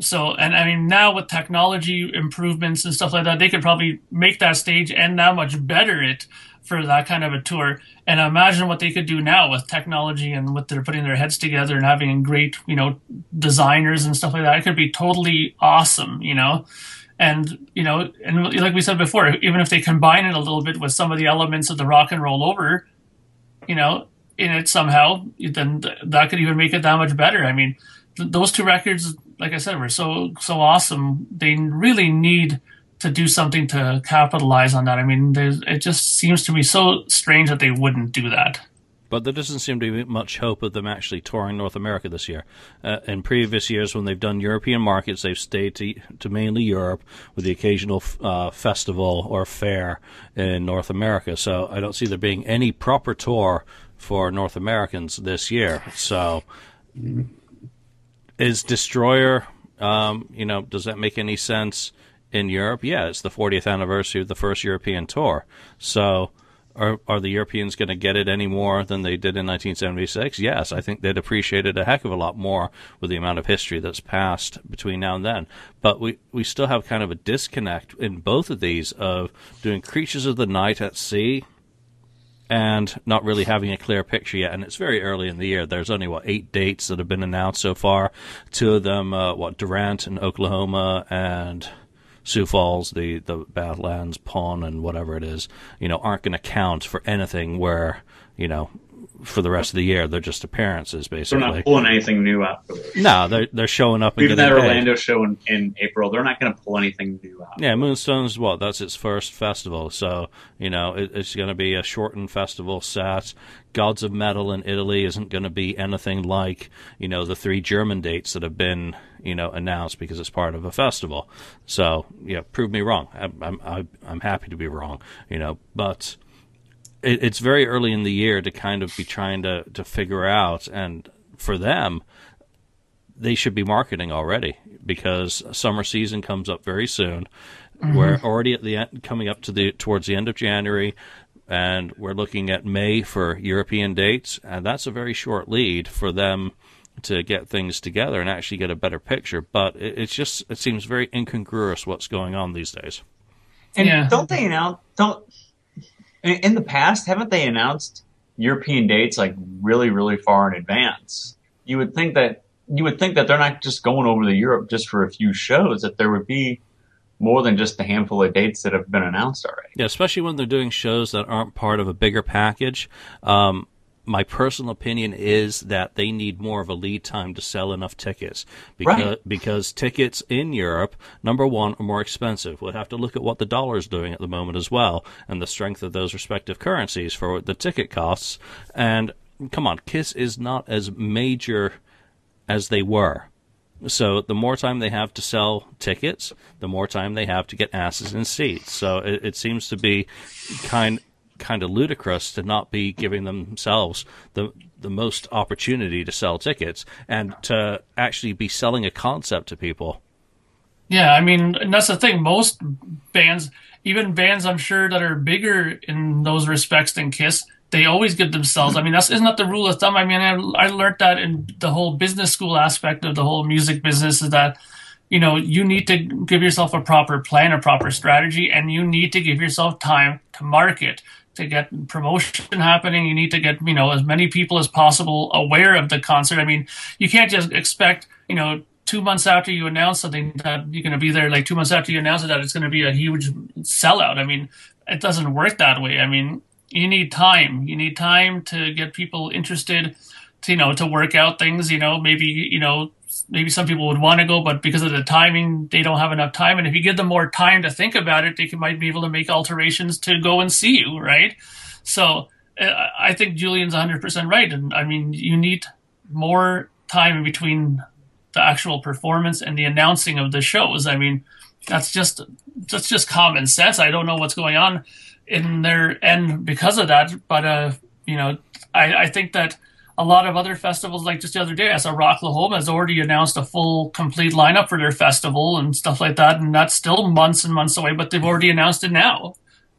So, and I mean, now with technology improvements and stuff like that, they could probably make that stage and that much better it for that kind of a tour. And imagine what they could do now with technology and what they're putting their heads together and having great, you know, designers and stuff like that. It could be totally awesome, you know. And you know, and like we said before, even if they combine it a little bit with some of the elements of the rock and roll over, you know, in it somehow, then that could even make it that much better. I mean, th- those two records, like I said, were so so awesome. They really need to do something to capitalize on that. I mean, it just seems to me so strange that they wouldn't do that. But there doesn't seem to be much hope of them actually touring North America this year. Uh, in previous years, when they've done European markets, they've stayed to, to mainly Europe with the occasional uh, festival or fair in North America. So I don't see there being any proper tour for North Americans this year. So is Destroyer, um, you know, does that make any sense? in Europe, yeah, it's the 40th anniversary of the first European tour. So, are are the Europeans going to get it any more than they did in 1976? Yes, I think they'd appreciate it a heck of a lot more with the amount of history that's passed between now and then. But we we still have kind of a disconnect in both of these of doing Creatures of the Night at Sea and not really having a clear picture yet. And it's very early in the year. There's only what eight dates that have been announced so far. Two of them, uh, what Durant in Oklahoma and Sioux Falls, the the Badlands, Pawn, and whatever it is, you know, aren't going to count for anything where you know for the rest of the year. They're just appearances, basically. They're not pulling anything new out. No, they're they're showing up. Even that Orlando show in, in, April, they're not going to pull anything new out. Yeah, Moonstone's what? That's its first festival, so you know it, it's going to be a shortened festival set. Gods of Metal in Italy isn't going to be anything like you know the three German dates that have been you know announced because it's part of a festival. So yeah, prove me wrong. I'm I'm I'm happy to be wrong, you know, but it, it's very early in the year to kind of be trying to to figure out, and for them, they should be marketing already because summer season comes up very soon. Mm-hmm. We're already at the end, coming up to the towards the end of January and we're looking at May for European dates, and that's a very short lead for them to get things together and actually get a better picture. But it, it's just it seems very incongruous what's going on these days. And yeah. don't they announce don't in the past haven't they announced European dates like really really far in advance? You would think that you would think that they're not just going over to Europe just for a few shows. That there would be more than just a handful of dates that have been announced already. Yeah, especially when they're doing shows that aren't part of a bigger package. Um, my personal opinion is that they need more of a lead time to sell enough tickets because right. because tickets in Europe, number one, are more expensive. We'll have to look at what the dollar is doing at the moment as well, and the strength of those respective currencies for the ticket costs. And come on, Kiss is not as major as they were. So the more time they have to sell tickets, the more time they have to get asses in seats. So it, it seems to be kind kind of ludicrous to not be giving themselves the the most opportunity to sell tickets and to actually be selling a concept to people. Yeah, I mean, and that's the thing. Most bands, even bands I'm sure that are bigger in those respects than Kiss, they always give themselves. I mean, that's isn't that the rule of thumb? I mean, I, I learned that in the whole business school aspect of the whole music business is that you know you need to give yourself a proper plan, a proper strategy, and you need to give yourself time to market to get promotion happening. You need to get, you know, as many people as possible aware of the concert. I mean, you can't just expect, you know, two months after you announce something that you're going to be there, like two months after you announce it, that it's going to be a huge sellout. I mean, it doesn't work that way. I mean, you need time. You need time to get people interested, to, you know, to work out things. You know, maybe you know, maybe some people would want to go, but because of the timing, they don't have enough time. And if you give them more time to think about it, they can, might be able to make alterations to go and see you, right? So uh, I think Julian's 100% right. And I mean, you need more time between the actual performance and the announcing of the shows. I mean, that's just that's just common sense. I don't know what's going on in their end because of that, but uh, you know, I, I think that a lot of other festivals, like just the other day, I saw Rocklahoma has already announced a full, complete lineup for their festival and stuff like that, and that's still months and months away, but they've already announced it now.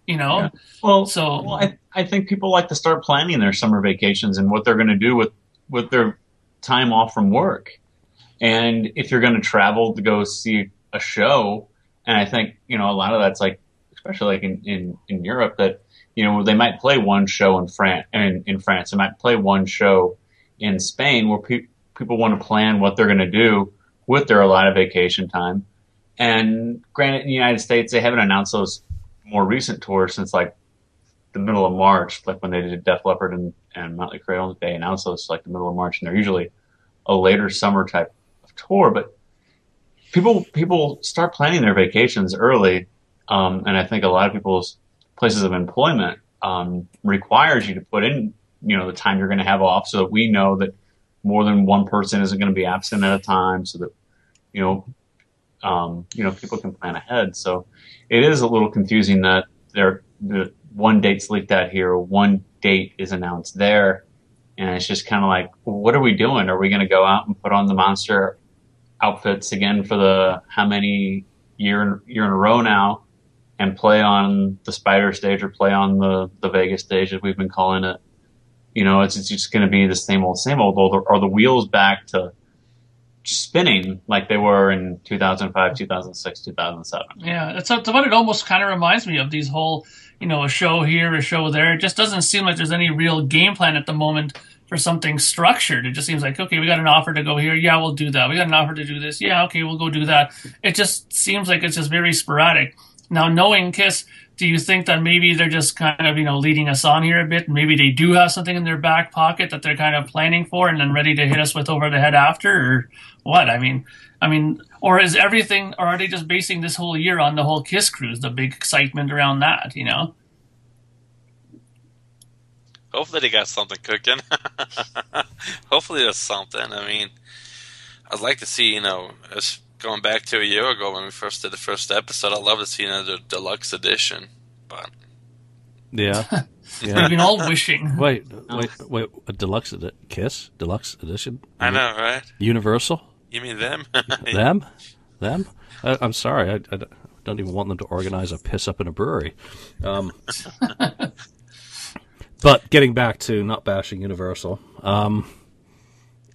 You know, yeah. well, so well, I, I think people like to start planning their summer vacations and what they're going to do with with their time off from work. And if you're going to travel to go see a show, and I think you know a lot of that's like, especially like in in, in Europe, that you know they might play one show in France, in, in France, they might play one show in Spain, where pe- people want to plan what they're going to do with their allotted vacation time. And granted, in the United States, they haven't announced those more recent tours since like the middle of March, like when they did Def Leppard and, and Motley Crue, they announced those like the middle of March, and they're usually a later summer type of tour. But people people start planning their vacations early, um, and I think a lot of people's places of employment um, requires you to put in you know the time you're going to have off, so that we know that more than one person isn't going to be absent at a time, so that you know um, you know people can plan ahead. So it is a little confusing that there the one date's leaked out here, one date is announced there, and it's just kind of like, what are we doing? Are we going to go out and put on the monster outfits again for the how many year year in a row now, and play on the Spider stage or play on the the Vegas stage as we've been calling it? You know, it's, it's just going to be the same old, same old. Or the, are the wheels back to spinning like they were in 2005, 2006, 2007? Yeah, it's, that's what it almost kind of reminds me of. These whole, you know, a show here, a show there. It just doesn't seem like there's any real game plan at the moment for something structured. It just seems like, okay, we got an offer to go here. Yeah, we'll do that. We got an offer to do this. Yeah, okay, we'll go do that. It just seems like it's just very sporadic. Now, knowing Kiss, do you think that maybe they're just kind of, you know, leading us on here a bit? Maybe they do have something in their back pocket that they're kind of planning for and then ready to hit us with over the head after or what? I mean, I mean, or is everything, or are they just basing this whole year on the whole Kiss cruise, the big excitement around that, you know? Hopefully they got something cooking. [LAUGHS] Hopefully there's something. I mean, I'd like to see, you know, us going back to a year ago when we first did the first episode. I'd love to see another deluxe edition, but yeah, [LAUGHS] yeah. We've been all wishing. Wait, wait, wait! A deluxe edi- Kiss deluxe edition? I know, right? Universal? You mean them? [LAUGHS] them? Them? I, am sorry, I, I, don't even want them to organize a piss up in a brewery. Um, [LAUGHS] but getting back to not bashing Universal, um,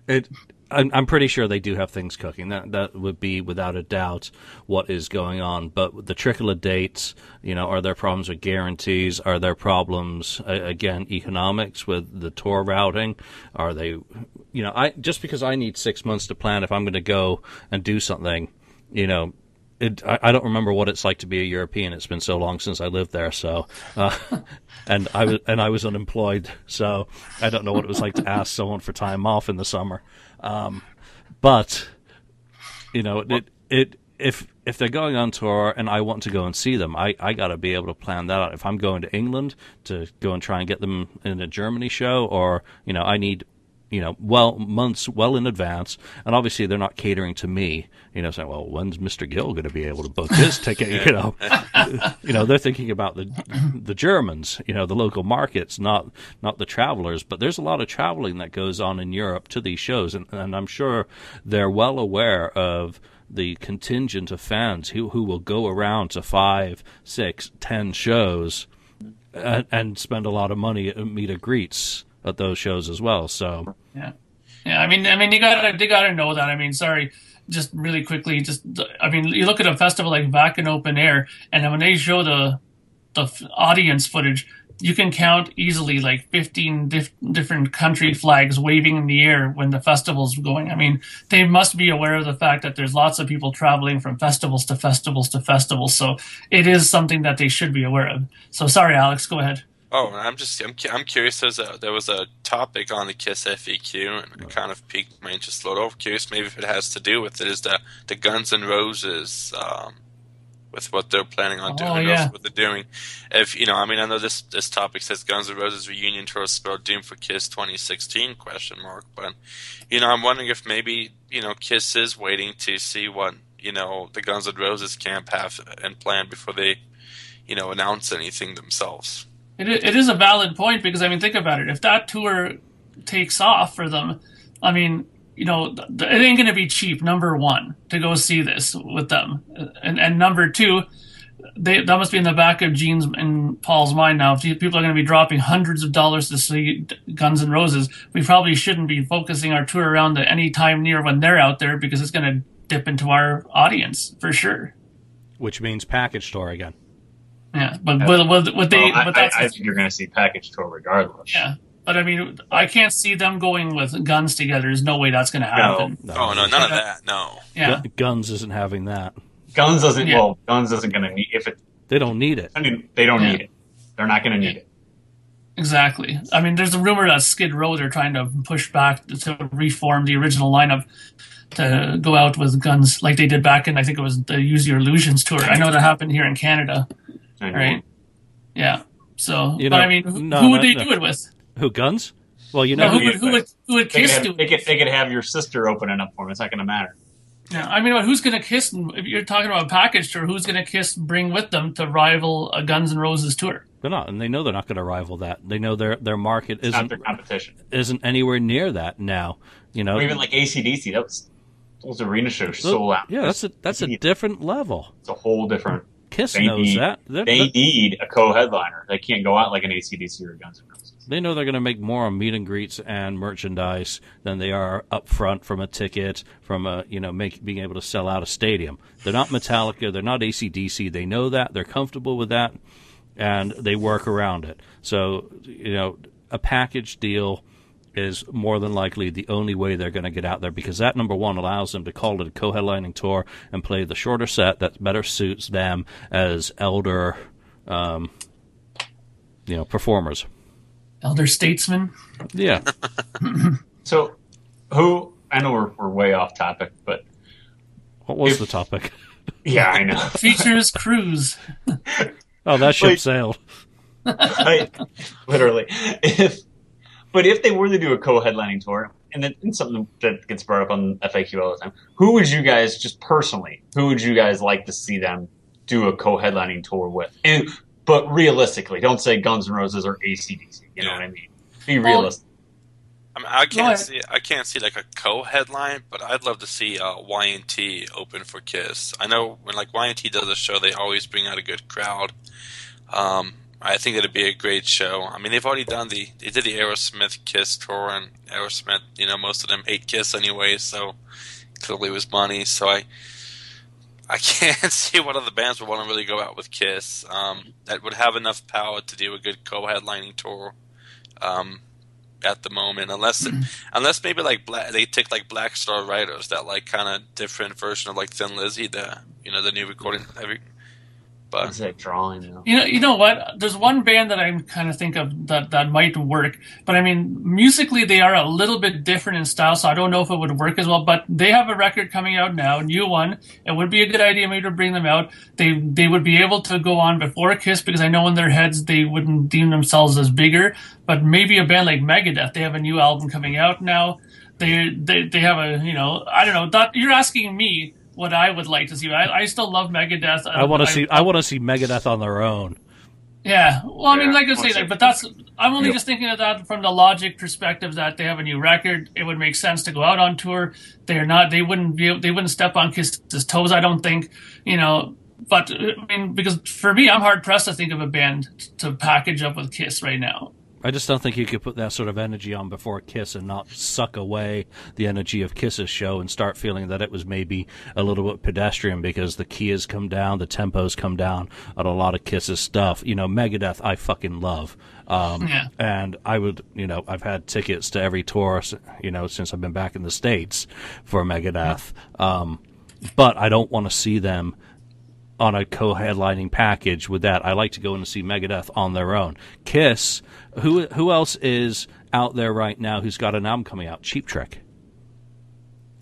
it I'm, I'm pretty sure they do have things cooking. That that would be without a doubt what is going on. But the trickle of dates, you know, are there problems with guarantees? Are there problems uh, again economics with the tour routing? Are they, you know, I just because I need six months to plan if I'm going to go and do something, you know, it, I, I, don't remember what it's like to be a European. It's been so long since I lived there. So, uh, [LAUGHS] and I was and I was unemployed, so I don't know what it was like to ask someone for time off in the summer. Um, but you know, it it if if they're going on tour and I want to go and see them, I, I got to be able to plan that out. If I'm going to England to go and try and get them in a Germany show, or you know, I need you know, well months well in advance, and obviously they're not catering to me. You know, saying, "Well, when's Mister Gill going to be able to book his [LAUGHS] ticket?" You know, you know, they're thinking about the the Germans, you know, the local markets, not not the travelers. But there's a lot of traveling that goes on in Europe to these shows, and, and I'm sure they're well aware of the contingent of fans who who will go around to five, six, ten shows, and, and spend a lot of money at meet and greets at those shows as well. So yeah, yeah. I mean, I mean, you gotta they gotta know that. I mean, sorry, just really quickly, just I mean, you look at a festival like Wacken Open Air, and when they show the the audience footage, you can count easily like 15 dif- different country flags waving in the air when the festival's going. I mean, they must be aware of the fact that there's lots of people traveling from festivals to festivals to festivals. So it is something that they should be aware of. So sorry, Alex, go ahead. Oh, I'm just I'm, I'm curious. There's a there was a topic on the Kiss FAQ, and it kind of piqued my interest a little. Curious, maybe if it has to do with it, is the the Guns N' Roses um, with what they're planning on doing, Oh, or yeah. what they're doing. If you know, I mean, I know this this topic says Guns N' Roses reunion tour spelled doom for Kiss 2016 question mark, but you know, I'm wondering if maybe you know Kiss is waiting to see what you know the Guns N' Roses camp have and plan before they you know announce anything themselves. It, it is a valid point because I mean, think about it. If that tour takes off for them, I mean, you know, it ain't going to be cheap. Number one, to go see this with them, and and number two, they that must be in the back of Gene's and Paul's mind now. If people are going to be dropping hundreds of dollars to see Guns N' Roses, we probably shouldn't be focusing our tour around at any time near when they're out there because it's going to dip into our audience for sure. which means package tour again. Yeah, but uh, but, but, but they Well, I, but that's I, I think you're going to see package tour regardless. Yeah, but I mean, I can't see them going with guns together. There's no way that's going to happen. Oh no, none of that. No. Yeah, Guns isn't having that. Guns doesn't. Yeah. Well, Guns isn't going to need if it. They don't need it. I mean, they don't Yeah. need it. They're not going to need it. exactly. I mean, there's a rumor that Skid Row they're trying to push back to reform the original lineup to go out with guns like they did back in I think it was the Use Your Illusions tour. I know that happened here in Canada, I know. Right? Yeah. So, You but know, I mean, who, no, who would no, they no. do it with? Who guns? Well, you No, know, who would who would who would They could, kiss have, do they, could, they could have your sister opening up for them. It's not going to matter. Yeah, I mean, who's going to kiss? If you're talking about a package tour, who's going to kiss? Bring with them to rival a Guns N' Roses tour. they're not, and they know they're not going to rival that. They know their their market It's isn't their competition. isn't anywhere near that now. You know, Or even like ACDC. That was those arena shows sold out. yeah, that's a that's a different level. It's a whole different. Kiss They knows need- that. They're- They they're- need a co-headliner. They can't go out like an ACDC or Guns N' Roses. they know they're going to make more on meet and greets and merchandise than they are up front from a ticket, from a you know make, being able to sell out a stadium. They're not Metallica, they're not ACDC. They know that, they're comfortable with that, and they work around it. So you know, a package deal is more than likely the only way they're going to get out there because that number one allows them to call it a co-headlining tour and play the shorter set that better suits them as elder, um, you know, performers. Elder statesmen. Yeah. [LAUGHS] So, who? I know we're, we're way off topic, but What was If- the topic? [LAUGHS] yeah, I know. Features Cruise. Oh, that ship Wait. sailed. Like, literally. If, but if they were to do a co-headlining tour, and that- and something that gets brought up on FAQ all the time, who would you guys just personally? Who would you guys like to see them do a co-headlining tour with? And but realistically, don't say Guns N' Roses or ACDC. You know Yeah. what I mean? Be realistic. I mean, I can't see I can't see like a co-headline, but I'd love to see uh, Y&T open for Kiss. I know when like Y&T does a show, they always bring out a good crowd. Um, I think it'd be a great show. I mean, they've already done the they did the Aerosmith Kiss tour, and Aerosmith, you know, most of them hate Kiss anyway, so clearly it was money. So I I [LAUGHS] can't see what other bands would want to really go out with Kiss um, that would have enough power to do a good co-headlining tour. Um, at the moment, unless unless maybe like Black, they take like Black Star Riders, that like kind of different version of like Thin Lizzy, the you know the new recording. Every, but What's that drawing? Though? You know, you know what? There's one band that I kind of think of that that might work, but I mean, musically they are a little bit different in style, so I don't know if it would work as well. But they have a record coming out now, a new one. It would be a good idea maybe to bring them out. They they would be able to go on before Kiss because I know in their heads they wouldn't deem themselves as bigger. But maybe a band like Megadeth, they have a new album coming out now. They they they have a you know I don't know. That, you're asking me what I would like to see. I, I still love Megadeth. I want to see. I want to see Megadeth on their own. Yeah, well, I mean, Yeah, like I let's say, like, but that's I'm only Yeah. just thinking of that from the logic perspective that they have a new record. It would make sense to go out on tour. They're not. They wouldn't be. They wouldn't step on Kiss's toes. I don't think. You know. But I mean, because for me, I'm hard pressed to think of a band to package up with Kiss right now. I just don't think you could put that sort of energy on before Kiss and not suck away the energy of Kiss's show and start feeling that it was maybe a little bit pedestrian because the key has come down, the tempo's come down on a lot of Kiss's stuff. You know, Megadeth, I fucking love. Um, Yeah. And I would, you know, I've had tickets to every tour, you know, since I've been back in the States for Megadeth. Um, but I don't want to see them on a co-headlining package with that. I like to go in and see Megadeth on their own. Kiss, who who else is out there right now who's got an album coming out? Cheap Trick.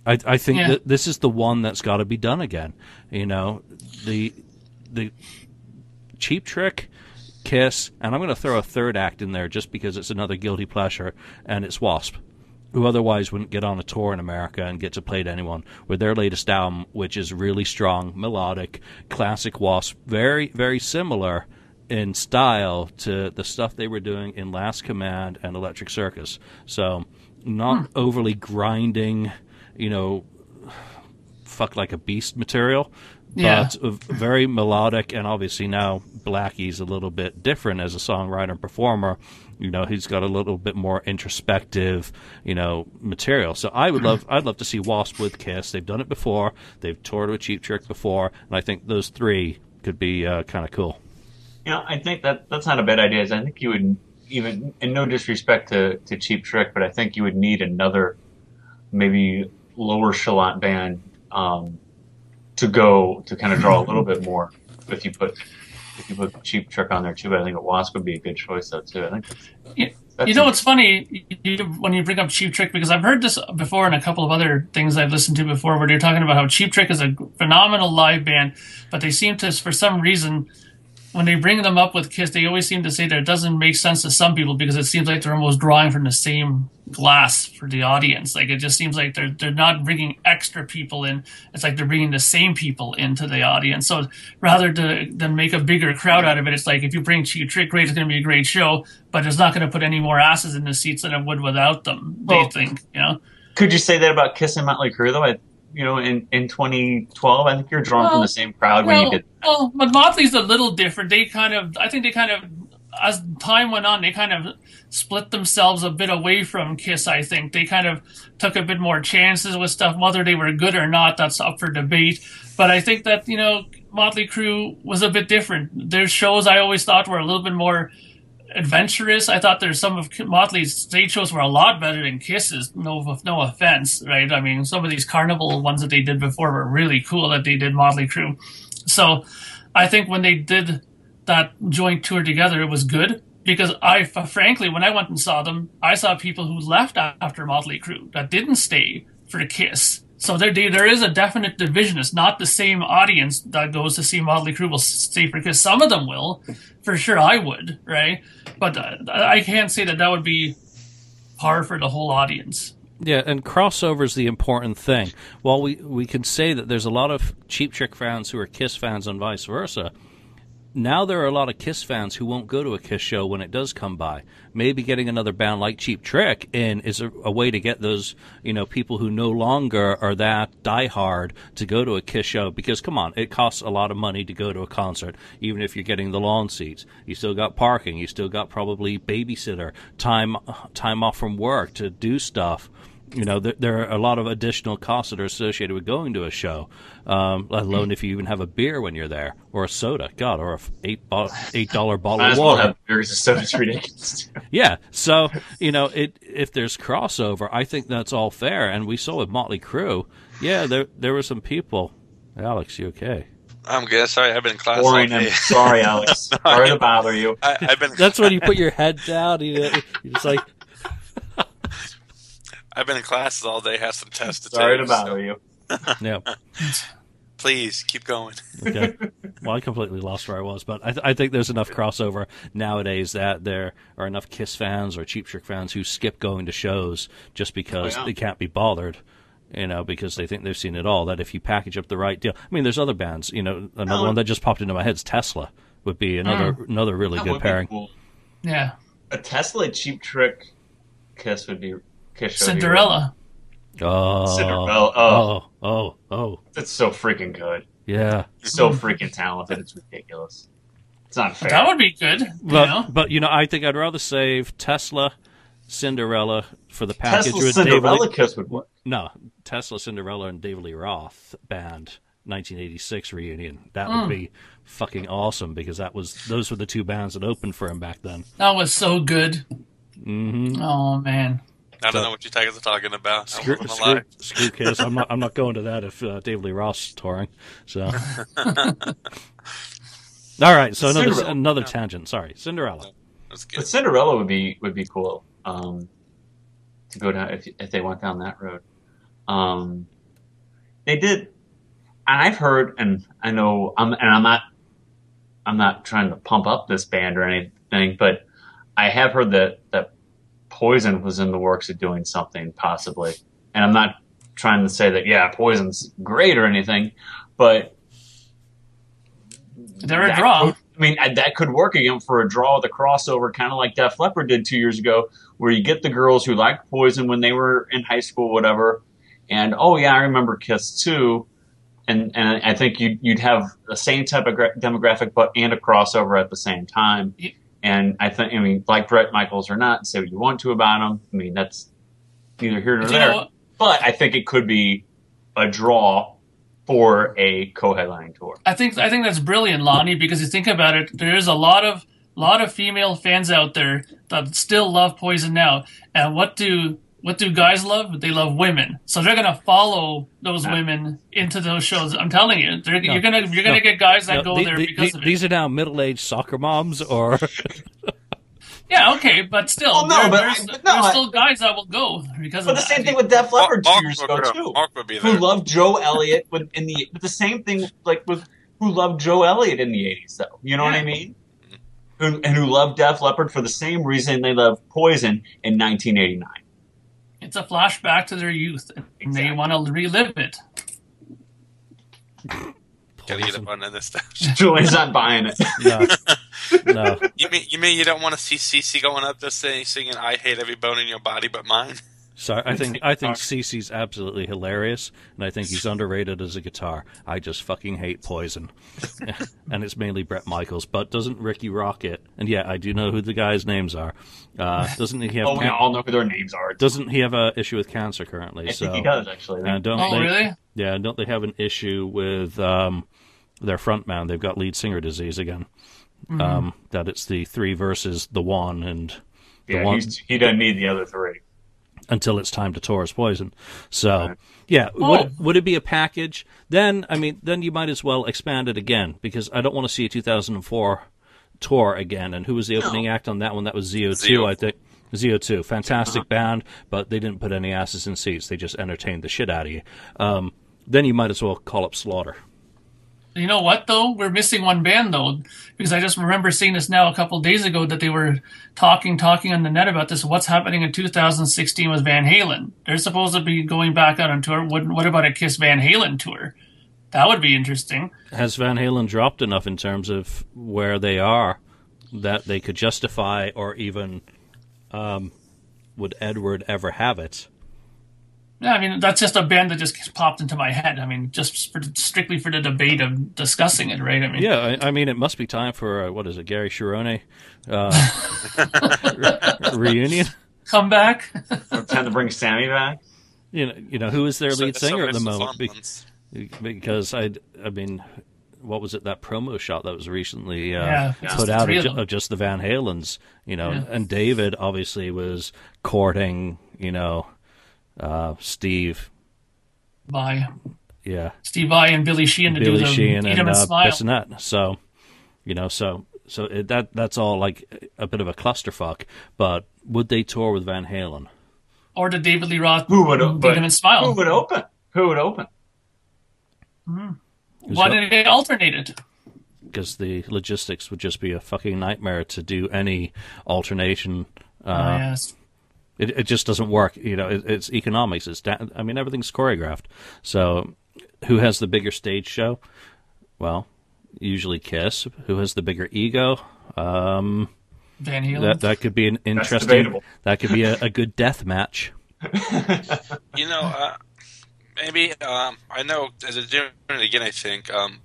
I I think Yeah. that this is the one that's got to be done again. You know, the the Cheap Trick, Kiss, and I'm going to throw a third act in there just because it's another guilty pleasure, and it's Wasp, who otherwise wouldn't get on a tour in America and get to play to anyone with their latest album, which is really strong, melodic, classic Wasp, very very similar in style to the stuff they were doing in Last Command and Electric Circus. So not hmm. overly grinding, you know, fuck like a beast material, Yeah. but very melodic. And obviously now Blackie's a little bit different as a songwriter and performer. You know, he's got a little bit more introspective, you know, material. So I would love, I'd love to see Wasp with Kiss. They've done it before. They've toured with Cheap Trick before, and I think those three could be uh, kind of cool. You know, I think that that's not a bad idea. I think you would even, in no disrespect to, to Cheap Trick, but I think you would need another maybe lower echelon band um, to go to kind of draw a little bit more. If you put if you put Cheap Trick on there too, but I think a Wasp would be a good choice though too. I think that's, Yeah, that's you know what's funny you, when you bring up Cheap Trick because I've heard this before in a couple of other things I've listened to before where they're talking about how Cheap Trick is a phenomenal live band, but they seem to for some reason when they bring them up with Kiss, they always seem to say that it doesn't make sense to some people because it seems like they're almost drawing from the same glass for the audience. Like it just seems like they're they're not bringing extra people in. It's like they're bringing the same people into the audience. So rather to, than make a bigger crowd out of it, it's like if you bring Cheap Trick, great, it's going to be a great show, but it's not going to put any more asses in the seats than it would without them. They Well- think, you know. Could you say that about Kiss and Motley Crue though? I, you know, in, in 2012, I think you're drawn from the same crowd when you Well, did. well, but Motley's a little different. They kind of, I think they kind of, as time went on, they kind of split themselves a bit away from Kiss. I think they kind of took a bit more chances with stuff. Whether they were good or not, that's up for debate. But I think that you know, Motley Crue was a bit different. Their shows I always thought were a little bit more adventurous. I thought there's some of Motley's stage shows were a lot better than Kisses. No, no offense, right? I mean, some of these carnival ones that they did before were really cool that they did Motley Crue. So, I think when they did that joint tour together, it was good because I, frankly, when I went and saw them, I saw people who left after Motley Crue that didn't stay for Kiss. So there, there is a definite division. It's not the same audience that goes to see Motley Crue will stay for Kiss. Some of them will, for sure. I would, right? But uh, I can't say that that would be par for the whole audience. Yeah, and crossover is the important thing. While we, we can say that there's a lot of Cheap Trick fans who are Kiss fans and vice versa, now there are a lot of Kiss fans who won't go to a Kiss show when it does come by. Maybe getting another band like Cheap Trick in is a, a way to get those, you know, people who no longer are that diehard to go to a Kiss show. Because come on, it costs a lot of money to go to a concert, even if you're getting the lawn seats. You still got parking. You still got probably babysitter time time off from work to do stuff you know, there, there are a lot of additional costs that are associated with going to a show, um, let alone if you even have a beer when you're there or a soda, God, or a eight bo- eight dollar [LAUGHS] bottle of as well water. have beers and soda. It's ridiculous. [LAUGHS] Yeah, so you know, it if there's crossover, I think that's all fair. And we saw with Motley Crue, yeah, there there were some people. Alex, you okay? I'm good. Sorry, I've been in class all Boring. I'm day. sorry, [LAUGHS] Alex. Sorry to bother you. I, I've been That's when you put your head down. You, you're just like, I've been in classes all day. Have some tests to Sorry take. to bother you. [LAUGHS] yeah. Please keep going. Okay. Well, I completely lost where I was, but I, th- I think there's enough crossover nowadays that there are enough Kiss fans or Cheap Trick fans who skip going to shows just because Oh, yeah. they can't be bothered. You know, because they think they've seen it all. That if you package up the right deal, I mean, there's other bands. You know, another Oh. one that just popped into my head is Tesla. Would be hmm. another another really That good pairing. cool. Yeah, A Tesla cheap trick kiss would be kiss show would be Cinderella. Oh, Cinderella. oh, oh, oh, It's so freaking good. yeah. So freaking talented. It's ridiculous. It's not fair. That would be good. You But know? but you know, I think I'd rather save Tesla, Cinderella for the package Tesla with David Cinderella Lee- Kiss would work. No, Tesla, Cinderella, and David Lee Roth band 1986 reunion. That Hmm. would be fucking awesome because that was those were the two bands that opened for him back then. That was so good. Mm-hmm. Oh man. I don't know what you guys are talking about. I Screw, wasn't screw, screw Kiss. I'm not. I'm not going to that if uh, David Lee Roth's touring. So. [LAUGHS] All right. So another Cinderella. another tangent. Sorry, Cinderella. That's But. Cinderella would be would be cool um, to go down if if they went down that road. Um, they did, and I've heard, and I know, I'm and I'm not, I'm not trying to pump up this band or anything, but I have heard that that Poison was in the works of doing something possibly, and I'm not trying to say that yeah, Poison's great or anything, but They're a draw. could- I mean, that could work again for a draw with a crossover, kind of like Def Leppard did two years ago, where you get the girls who liked Poison when they were in high school, whatever, and oh yeah, I remember Kiss too, and and I think you'd you'd have the same type of gra- demographic, but and a crossover at the same time. And I think, I mean, like Bret Michaels or not, say what you want to about him. I mean, that's neither here nor you there. know? But I think it could be a draw for a co-headlining tour. I think I think that's brilliant, Lonnie, because you think about it, there is a lot of lot of female fans out there that still love Poison now. And what do what do guys love? They love women. So they're gonna follow those Yeah. women into those shows. I'm telling you, No. you're gonna you're gonna No. get guys that No, go the- there the- because the- of it. these are now middle-aged soccer moms, or [LAUGHS] [LAUGHS] Yeah, okay, but still, Well, no, there- but there's, I- but no, there's I- still guys that will go because But of the that. same thing with Def Leppard two years ago too. Mark would be Who loved Joe Elliott with in the but the same thing like with who loved Joe Elliott in the eighties though. You know what I mean? Who, and who loved Def Leppard for the same reason they loved Poison in nineteen eighty nine. It's a flashback to their youth, and they want to relive it. Gotta get up on this. [LAUGHS] Julian's not buying it. no, no. You mean you mean you don't want to see C.C. going up there saying, singing "I hate every bone in your body but mine"? Sorry, I think [LAUGHS] I think C.C.'s absolutely hilarious, and I think he's underrated as a guitar. I just fucking hate Poison, [LAUGHS] [LAUGHS] and it's mainly Bret Michaels. But doesn't Rikki Rockett? And yeah, I do know who the guys' names are. Uh, doesn't he have? Oh, we can- all know who their names are. doesn't he have a issue with cancer currently? I so think he does actually. And don't Oh, they? really? Yeah, don't they have an issue with um, their frontman? They've got lead singer disease again. Mm-hmm. Um, that it's the three versus the one, and the yeah, one he doesn't need the other three. Until it's time to Taurus poison. So, Right. yeah, Oh. would would it be a package? Then, I mean, then you might as well expand it again because I don't want to see a 2004 tour again. And who was the opening act on that one? That was ZO2, Zio. I think. ZO2, fantastic Uh-huh. band, but they didn't put any asses in seats. They just entertained the shit out of you. Um, then you might as well call up Slaughter. You know what though? We're missing one band though, because I just remember seeing this now a couple days ago that they were talking, talking on the net about this. What's happening in 2016 with Van Halen? They're supposed to be going back out on tour. What, what about a Kiss Van Halen tour? That would be interesting. Has Van Halen dropped enough in terms of where they are that they could justify or even um, would Edward ever have it? Yeah, I mean that's just a band that just popped into my head. I mean, just for, strictly for the debate of discussing it, right? I mean, Yeah, I, I mean, it must be time for uh, what is it, Gary Cherone uh, [LAUGHS] re- reunion? come back. Time to bring Sammy back. You know, you know who is their So- lead so singer at the moment? Be- because I, I mean, what was it that promo shot that was recently uh, Yeah, put out of, of ju- of just the Van Halens? You know, Yeah. and David obviously was courting, you know, uh, Steve. By Yeah, Steve Vai and Billy Sheehan to Billy do the Sheehan Eat and 'em and uh, Smile. Bissonette. So, you know, so so it, that that's all like a bit of a clusterfuck. But would they tour with Van Halen? or the David Lee Roth Who would Beat open? 'em and Smile. Who would open? Who would open? Why did they alternate it? Because the logistics would just be a fucking nightmare to do any alternation. oh, Uh, yes. It, it just doesn't work. You know, it, it's economics. It's da- I mean, everything's choreographed. So, who has the bigger stage show? Well, usually Kiss. Who has the bigger ego? Um, Van Halen. that that could be an interesting. debatable. That could be a, a good death match. [LAUGHS] You know, uh, maybe um, I know as a doing it again. I think um,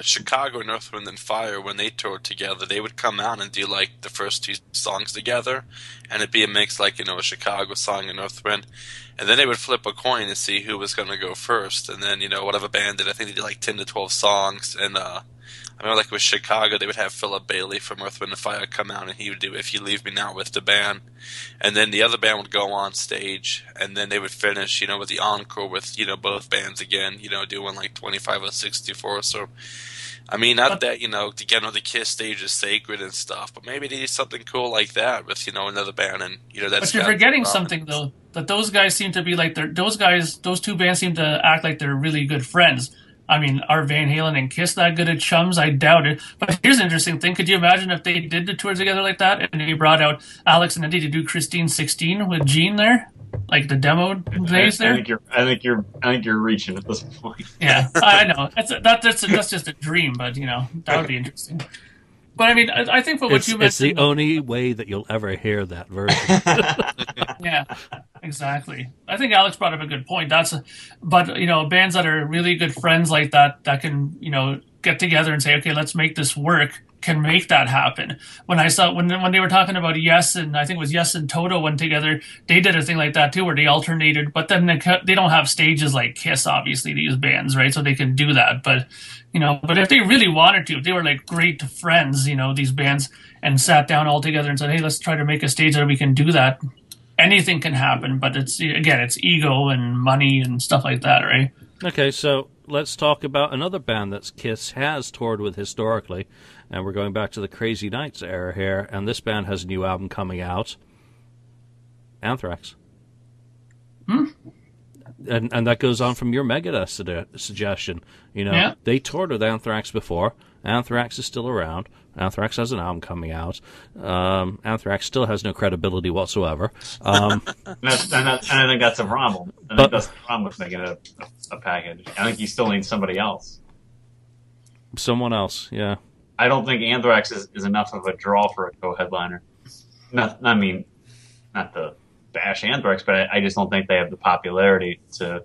Chicago and Earth, Wind and Fire when they toured together, they would come out and do like the first two songs together, and it'd be a mix like you know a Chicago song and Earth Wind, and then they would flip a coin to see who was going to go first, and then you know whatever band did, I think they did like ten to twelve songs, and uh, I remember like with Chicago, they would have Philip Bailey from Earth, Wind and Fire come out, and he would do "If You Leave Me Now" with the band, and then the other band would go on stage, and then they would finish, you know, with the encore with you know both bands again, you know, doing like twenty five or sixty four. So, I mean, not that you know, again, the Kiss stage is sacred and stuff, but maybe they do something cool like that with you know another band, and you know that's. But you're forgetting something though. That those guys seem to be like they're those guys. Those two bands seem to act like they're really good friends. I mean, are Van Halen and Kiss that good at chums? I doubt it. But here's an interesting thing. Could you imagine if they did the tour together like that and they brought out Alex and Eddie to do Christine 16 with Gene there? Like the demo days there? I think you're. I think you're. I think you're reaching at this point. Yeah, I [LAUGHS] know. That's, a, that, that's, a, that's just a dream, but, you know, that would be interesting. But I mean, I, I think for what It's, you mentioned, it's the only way that you'll ever hear that version. [LAUGHS] Yeah, exactly. I think Alex brought up a good point. That's, but you know, bands that are really good friends like that, that can you know get together and say, okay, let's make this work, can make that happen. When I saw when when they were talking about Yes and I think it was Yes and Toto went together, they did a thing like that too, where they alternated. But then they they don't have stages like Kiss, obviously these bands, right? So they can do that, but. You know, but if they really wanted to, if they were like great friends, you know, these bands, and sat down all together and said, "Hey, let's try to make a stage that we can do that." anything can happen, but it's again, it's ego and money and stuff like that, right? Okay, so let's talk about another band that Kiss has toured with historically, and we're going back to the Crazy Nights era here, and this band has a new album coming out, Anthrax. Hmm? And and that goes on from your Megadeth su- suggestion. You know, Yeah. they toured with Anthrax before. Anthrax is still around. Anthrax has an album coming out. Um, Anthrax still has no credibility whatsoever. Um, [LAUGHS] And, that's, and, that, and I think that's a problem. I But- that's the problem with making a, a, a package. I think you still need somebody else. someone else, yeah. I don't think Anthrax is, is enough of a draw for a co-headliner. Not, I mean, not to bash Anthrax, but I, I just don't think they have the popularity to.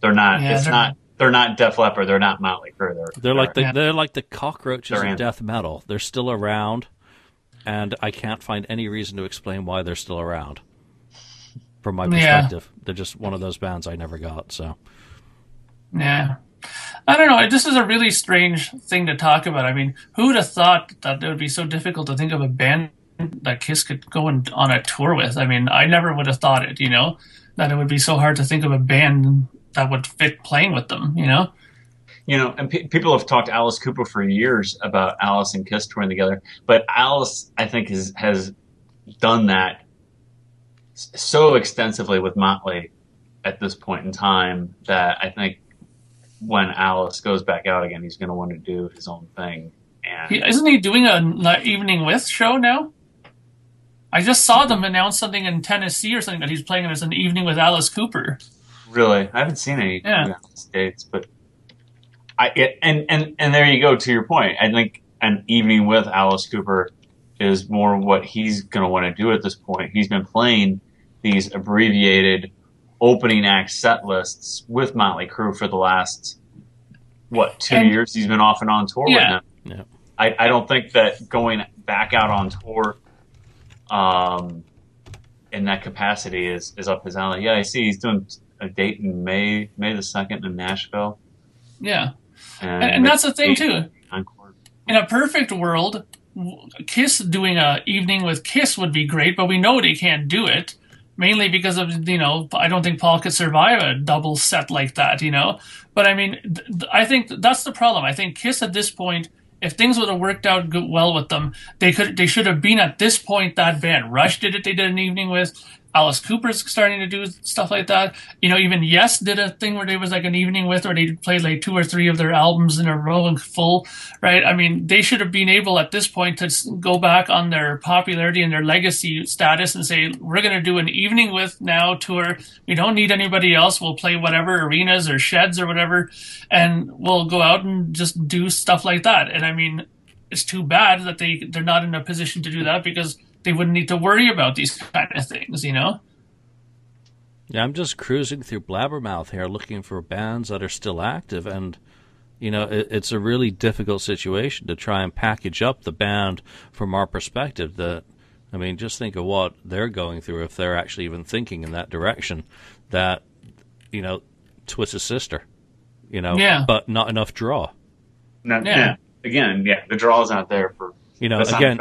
They're not. Yeah, it's they're- not. They're not Def Leppard. They're not Motley Crue. They're, They're like the Yeah. they're like the cockroaches They're of in. death metal. They're still around, and I can't find any reason to explain why they're still around. From my Yeah. perspective, they're just one of those bands I never got. So Yeah. I don't know. This is a really strange thing to talk about. I mean, who would have thought that it would be so difficult to think of a band that Kiss could go on, on a tour with? I mean, I never would have thought it, you know, that it would be so hard to think of a band that would fit playing with them, you know? you know, and pe- people have talked to Alice Cooper for years about Alice and Kiss touring together, but Alice, I think, has has done that so extensively with Motley at this point in time that I think when Alice goes back out again, he's going to want to do his own thing. And He, isn't he doing a n- evening with show now? I just saw them announce something in Tennessee or something that he's playing as an evening with Alice Cooper. really, I haven't seen any Yeah. Dates, but I it, and and and there you go to your point. I think an evening with Alice Cooper is more what he's going to want to do at this point. He's been playing these abbreviated opening act set lists with Motley Crue for the last what two And- years. He's been off and on tour Yeah. with them. Yeah. I, I don't think that going back out on tour, um, in that capacity is is up his alley. Yeah, I see he's doing a date in May May the second in Nashville, Yeah. and, And, and that's the thing, too. Encore. in a perfect world, Kiss doing a evening with Kiss would be great, but we know they can't do it. Mainly because of you know, I don't think Paul could survive a double set like that, you know. But I mean, th- I think that's the problem. I think Kiss at this point, if things would have worked out good, well with them, they could they should have been at this point that band. Rush did it. They did an evening with. Alice Cooper's starting to do stuff like that. You know, even Yes did a thing where there was like an evening with, where they played like two or three of their albums in a row and full, right? I mean, they should have been able at this point to go back on their popularity and their legacy status and say, we're going to do an evening with now tour. We don't need anybody else. We'll play whatever arenas or sheds or whatever, and we'll go out and just do stuff like that. And I mean, it's too bad that they they're not in a position to do that because they wouldn't need to worry about these kind of things, you know. yeah, I'm just cruising through Blabbermouth here, looking for bands that are still active, and you know, it, it's a really difficult situation to try and package up the band from our perspective. That, I mean, just think of what they're going through if they're actually even thinking in that direction. That, you know, Twisted Sister, you know, Yeah. but not enough draw. Not, Yeah. yeah. Again, yeah, the draw is not there for You know, again,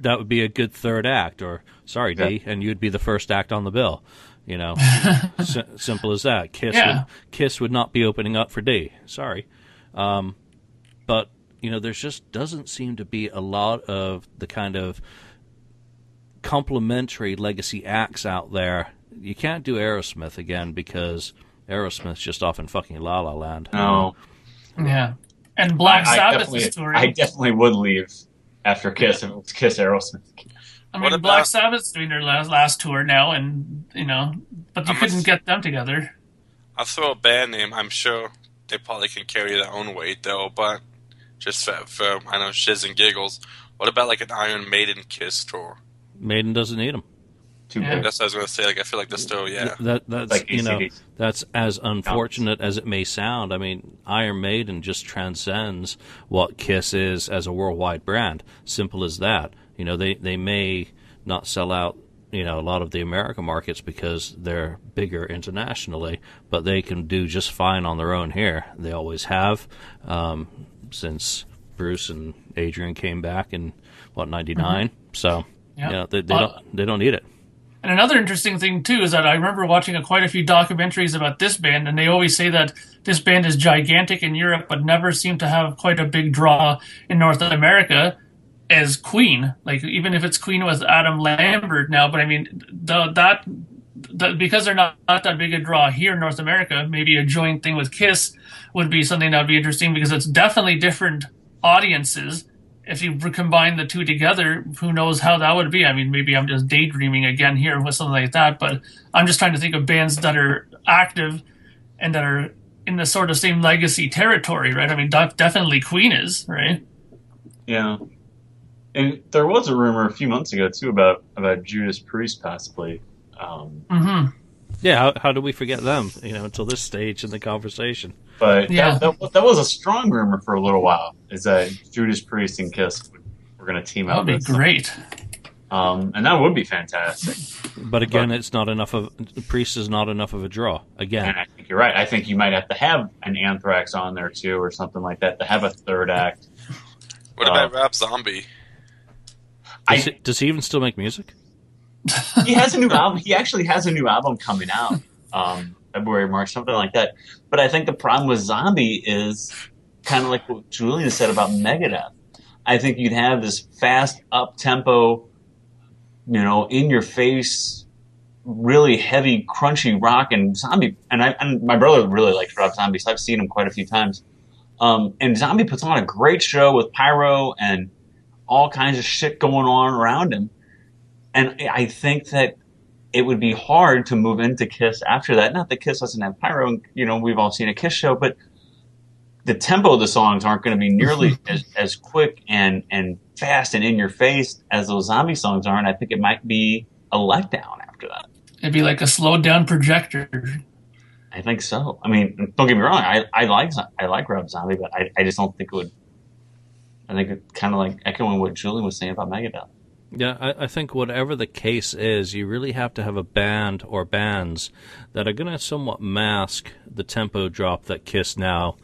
that would be a good third act. Or sorry, Dee, and you'd be the first act on the bill. You know, [LAUGHS] S- simple as that. Kiss, Yeah. would, Kiss would not be opening up for Dee. Sorry, um, but you know, there's just doesn't seem to be a lot of the kind of complementary legacy acts out there. You can't do Aerosmith again because Aerosmith's just off in fucking La La Land. no. Yeah. And Black I, I Sabbath definitely, is touring. I definitely would leave after Kiss and it was Kiss Aerosmith. I mean, What Black Sabbath's doing their last, last tour now, and you know, but you I'm couldn't a- get them together. I'll throw a band name. I'm sure they probably can carry their own weight though, but just for, for I know shiz and giggles. What about like an Iron Maiden Kiss tour? Maiden doesn't need them. Too Yeah. big. That's what I was gonna say. Like I feel like they're still yeah. That that's Like you know that's as unfortunate as it may sound. I mean, Iron Maiden just transcends what Kiss is as a worldwide brand. Simple as that. You know, they they may not sell out you know a lot of the American markets because they're bigger internationally, but they can do just fine on their own here. They always have um, since Bruce and Adrian came back in what '99. So Yeah. yeah, they, they Uh, don't they don't need it. And another interesting thing too is that I remember watching a, quite a few documentaries about this band, and they always say that this band is gigantic in Europe, but never seem to have quite a big draw in North America as Queen. Like even if it's Queen with Adam Lambert now, but I mean the, that. that because they're not, not that big a draw here in North America, maybe a joint thing with Kiss would be something that would be interesting because it's definitely different audiences. If you combine the two together, who knows how that would be? I mean, maybe I'm just daydreaming again here with something like that, but I'm just trying to think of bands that are active and that are in the sort of same legacy territory, right? I mean, definitely Queen is, right? Yeah. And there was a rumor a few months ago too about about Judas Priest possibly. Um, hmm Yeah, how, how do we forget them? You know, until this stage in the conversation. but Yeah. that, that, that was a strong rumor for a little while. Is that Judas Priest and Kiss were going to team up? That'd be great. Um, and that would be fantastic. But again, it's not enough of Priest is not enough of a draw. Again, And I think you're right. I think you might have to have an Anthrax on there too, or something like that, to have a third act. What Uh, about Rob Zombie? I, he, does he even still make music? He has a new album. He actually has a new album coming out, um, February, March, something like that. But I think the problem with Zombie is kind of like what Julian said about Megadeth. I think you'd have this fast, up tempo, you know, in your face, really heavy, crunchy rock and Zombie. And I and my brother really likes Rob Zombie, so I've seen him quite a few times. Um, and Zombie puts on a great show with pyro and all kinds of shit going on around him. And I think that it would be hard to move into Kiss after that. Not that Kiss doesn't have pyro, and, you know, we've all seen a Kiss show, but the tempo of the songs aren't going to be nearly [LAUGHS] as, as quick and, and fast and in your face as those zombie songs are. And I think it might be a letdown after that. It'd be like a slowed down projector. I think so. I mean, don't get me wrong. I, I like I like Rob Zombie, but I, I just don't think it would. I think it's kind of like echoing what Julian was saying about Megadeth. Yeah, I, I think whatever the case is, you really have to have a band or bands that are going to somewhat mask the tempo drop that Kiss now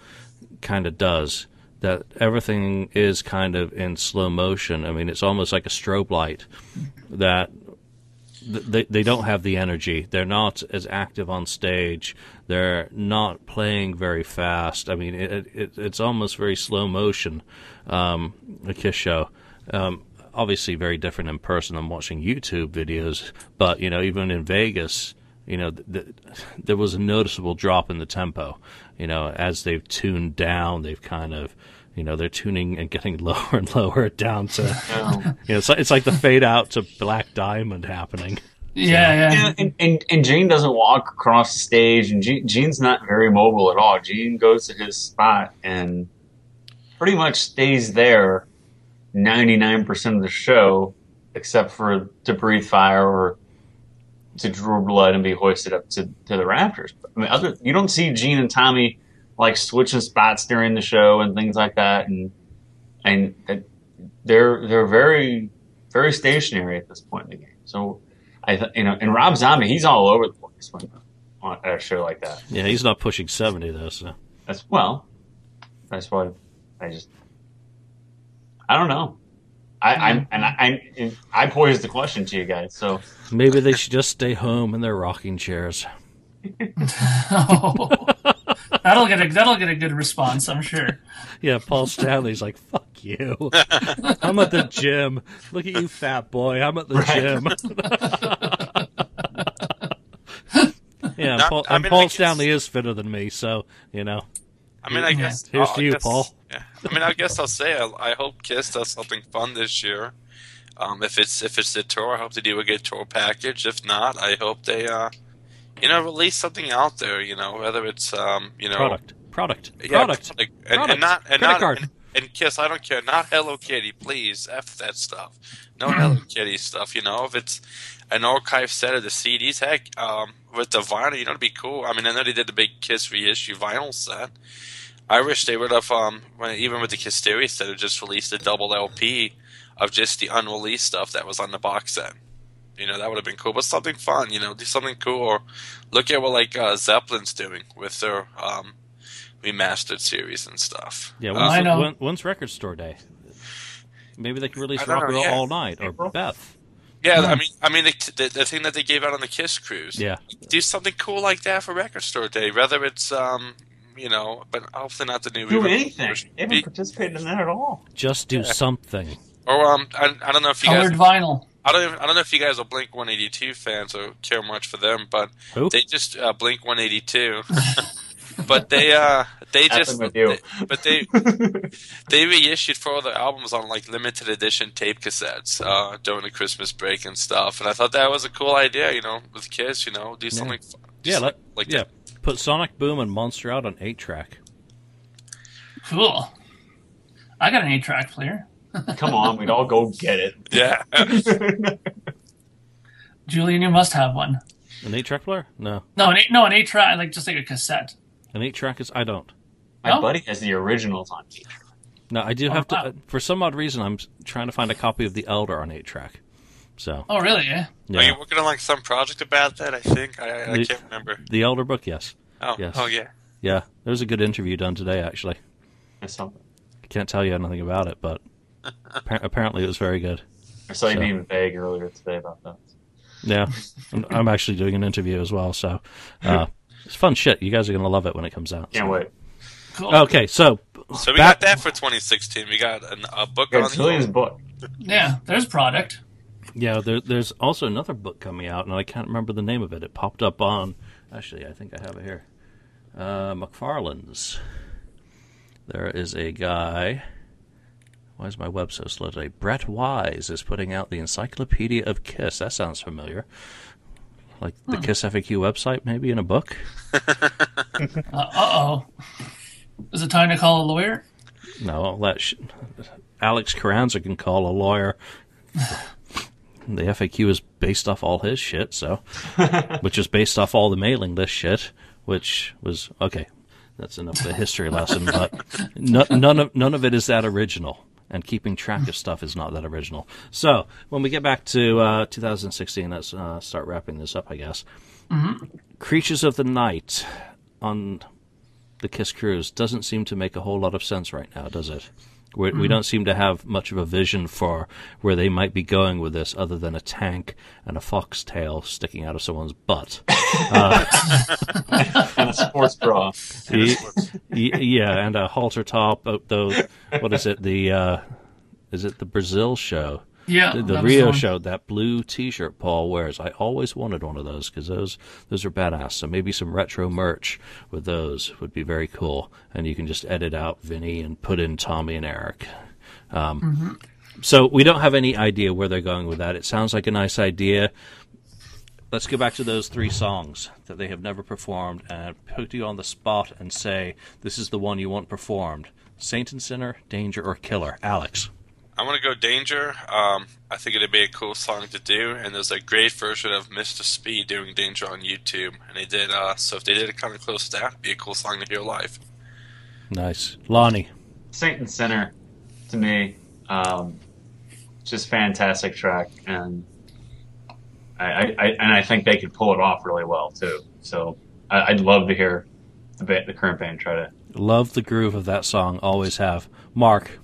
kind of does. That everything is kind of in slow motion. I mean, it's almost like a strobe light. That they they don't have the energy. They're not as active on stage. They're not playing very fast. I mean, it, it it's almost very slow motion. Um, a Kiss show. Um, obviously, very different in person than watching YouTube videos. But you know, even in Vegas, you know, th- th- there was a noticeable drop in the tempo. You know, as they've tuned down, they've kind of you know they're tuning and getting [LAUGHS] lower and lower down to you know it's like, it's like the fade out to Black Diamond happening. Yeah, yeah. Yeah, and, and, and Gene doesn't walk across the stage, and Gene, Gene's not very mobile at all. Gene goes to his spot and pretty much stays there 99% of the show, except for to breathe fire or to draw blood and be hoisted up to, to the rafters. I mean, other you don't see Gene and Tommy like switching spots during the show and things like that, and and uh, they're they're very very stationary at this point in the game. So I th- you know, and Rob Zombie, he's all over the place when on a show like that. Yeah, he's not pushing seventy though. So That's well, that's why I just I don't know. I, I'm mm. and I, I I posed the question to you guys. So maybe they should just stay home in their rocking chairs. Oh. [LAUGHS] [LAUGHS] that'll get a that'll get a good response, I'm sure. Yeah, Paul Stanley's like, "Fuck you! I'm at the gym. Look at you, fat boy. I'm at the gym." [LAUGHS] yeah, Not- Paul, I and mean, Paul guess- Stanley is fitter than me, so you know. I mean, I guess. Here's oh, to I you, guess- Paul. Yeah, I mean, I guess I'll say I, I hope Kiss does something fun this year. Um, if it's if it's the tour, I hope they do a good tour package. If not, I hope they, uh, you know, release something out there. You know, whether it's um, you know, Product, product, yeah, product. like, and, Product. and not and Credit not card. and, and Kiss. I don't care. Not Hello Kitty, please. F that stuff. No Hello [CLEARS THROAT] Kitty stuff. You know, if it's an archive set of the CDs, heck, um, with the vinyl, you know, it'd be cool. I mean, I know they did the big Kiss reissue vinyl set. I wish they would have, um, when, even with the Kissteria set, have just released a double LP of just the unreleased stuff that was on the box set. You know, that would have been cool. But something fun, you know, do something cool. Or look at what, like, uh, Zeppelin's doing with their um, remastered series and stuff. Yeah, Uh, when's, I the- know. when- when's Record Store Day? Maybe they can release I Rock know, and Roll yeah. All Night or April? Beth. Yeah, Yeah. I mean, I mean, the, the, the thing that they gave out on the Kiss cruise. Yeah, do something cool like that for Record Store Day. Whether it's, um, you know, but hopefully not the new. do anything. version. They haven't participated in that at all. just do Yeah. something. Or um, I, I don't know if you Colored guys. vinyl. I don't. Even, I don't know if you guys are Blink 182 fans or care much for them, but Who? they just uh, Blink 182. [LAUGHS] but they uh they just they- but they [LAUGHS] they reissued four of their albums on like limited edition tape cassettes uh during the Christmas break and stuff, and I thought that was a cool idea. You know, with Kiss, you know, do something. fun- Yeah, something let, like yeah. that. Put Sonic Boom and Monster out on eight track. Cool. I got an eight track player. [LAUGHS] Come on, we'd all go get it. Yeah. [LAUGHS] Julian, you must have one. An eight track player? No, No, an eight no, an eight track like just like a cassette. An eight track is. I don't. My No? buddy has the originals on tape. No, I do Oh, have to. wow. uh, for some odd reason, I'm trying to find a copy of The Elder on eight track. So Oh really, yeah? Are yeah, you working on like some project about that? I think I, I The- can't remember. the Elder book. Yes, Oh, Yes. oh yeah. yeah. There was a good interview done today. Actually, Or something. I can't tell you anything about it, but [LAUGHS] appar- apparently it was very good. I saw you So- being vague earlier today about that. Yeah, I'm actually doing an interview as well, so uh, [LAUGHS] it's fun shit. You guys are gonna love it when it comes out. Can't so. wait. Cool. Okay, so So we back- got that for 2016. We got an, a book Got on Julian's the book. Yeah, there's product. Yeah, there, there's also another book coming out, and I can't remember the name of it. It popped up on. Actually, I think I have it here. Uh, McFarland's. There is a guy. Why is my web so slow today? Brett Weiss is putting out the Encyclopedia of Kiss. That sounds familiar. Like the Kiss FAQ website, maybe in a book. [LAUGHS] Uh oh. Is it time to call a lawyer? No, I'll let sh- Alex Carranza can call a lawyer. [LAUGHS] the FAQ is based off all his shit, so [LAUGHS] which is based off all the mailing list shit, which was okay. That's enough of a history lesson, but no, none of none of it is that original, and keeping track of stuff is not that original. So when we get back to uh, 2016, let's uh, start wrapping this up, I guess. Creatures of the Night on the Kiss Cruise doesn't seem to make a whole lot of sense right now, does it? We, we don't seem to have much of a vision for where they might be going with this, other than a tank and a foxtail sticking out of someone's butt. [LAUGHS] And a sports bra. Y- y- yeah, and a halter top. uh, Though, what is it? The uh, is it the Brazil show? Yeah. The, the Rio show, that blue T-shirt Paul wears. I always wanted one of those because those those are badass. So maybe some retro merch with those would be very cool. And you can just edit out Vinnie and put in Tommy and Eric. Um, So we don't have any idea where they're going with that. It sounds like a nice idea. Let's go back to those three songs that they have never performed and put you on the spot and say this is the one you want performed: Saint and Sinner, Danger, or Killer. Alex. I'm gonna go Danger. Um, I think it'd be a cool song to do, and there's a great version of Mr. Speed doing Danger on YouTube, and they did. Uh, so if they did it kind of close to that, it'd be a cool song to hear live. Nice, Lonnie. Saint and Sinner, to me, um, just fantastic track, and I, I, I and I think they could pull it off really well too. So I, would love to hear the ba- the current band try to love the groove of that song. Always have. Mark.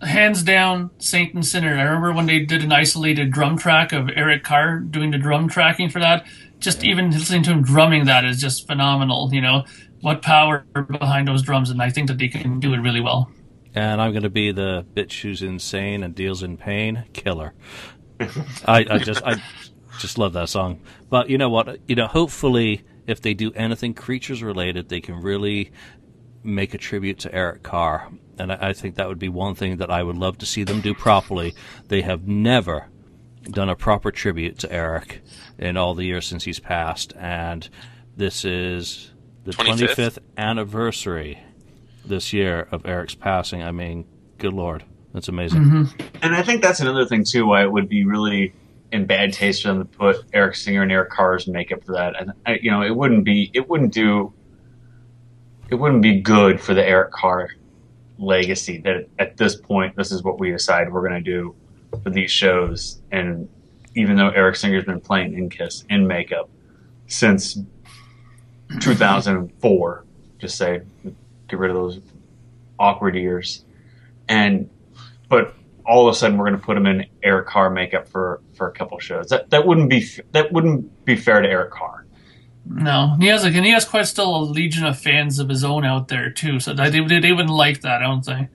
Hands down, Saint and Sinner. I remember when they did an isolated drum track of Eric Carr doing the drum tracking for that. Just even listening to him drumming that is just phenomenal. You know what power behind those drums, and I think that they can do it really well. And I'm going to be the bitch who's insane and deals in pain killer. [LAUGHS] I, I just I just love that song. But you know what? You know, hopefully, if they do anything creatures related, they can really make a tribute to Eric Carr. And I, I think that would be one thing that I would love to see them do properly. They have never done a proper tribute to Eric in all the years since he's passed, and this is the 25th, 25th anniversary this year of Eric's passing. I mean, good lord, that's amazing. Mm-hmm. And I think that's another thing too. Why it would be really in bad taste for them to put Eric Singer and Eric Carr's makeup for that. And I, you know, it wouldn't be, it wouldn't do, it wouldn't be good for the Eric Carr legacy. That at this point, this is what we decide we're going to do for these shows. And even though Eric Singer's been playing in Kiss in makeup since 2004, just say get rid of those awkward ears, and but all of a sudden we're going to put him in Eric Carr makeup for for a couple shows. That that wouldn't be that wouldn't be fair to Eric Carr. No, he has like, and he has quite still a legion of fans of his own out there too. So they they, they wouldn't like that, I don't think.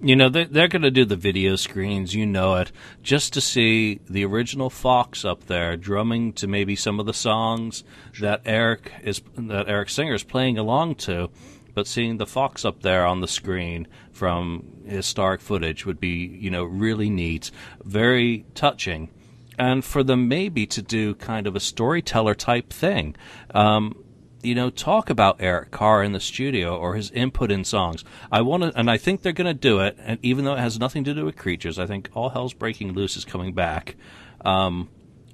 You know, they're, they're going to do the video screens, you know it, just to see the original Fox up there drumming to maybe some of the songs that Eric is that Eric Singer is playing along to. But seeing the Fox up there on the screen from historic footage would be, you know, really neat, very touching. And for them maybe to do kind of a storyteller type thing. Um, you know, talk about Eric Carr in the studio or his input in songs. I want to, and I think they're going to do it. And even though it has nothing to do with creatures, I think All Hell's Breaking Loose is coming back. Um,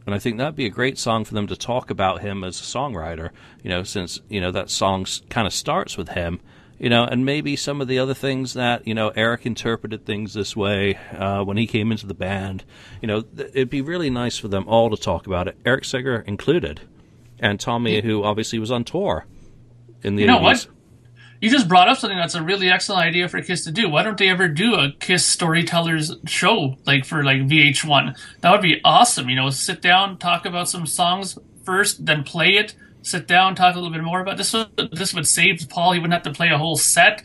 and I think that'd be a great song for them to talk about him as a songwriter. You know, since you know that song kind of starts with him. You know, and maybe some of the other things that you know Eric interpreted things this way uh, when he came into the band. You know, th- it'd be really nice for them all to talk about it, Eric Singer included and Tommy, who obviously was on tour in the you know 80s. What? You just brought up something that's a really excellent idea for Kiss to do. Why don't they ever do a Kiss storytellers show, like for like VH1? That would be awesome. You know, sit down, talk about some songs first, then play it. Sit down, talk a little bit more about this. This would save Paul. He wouldn't have to play a whole set.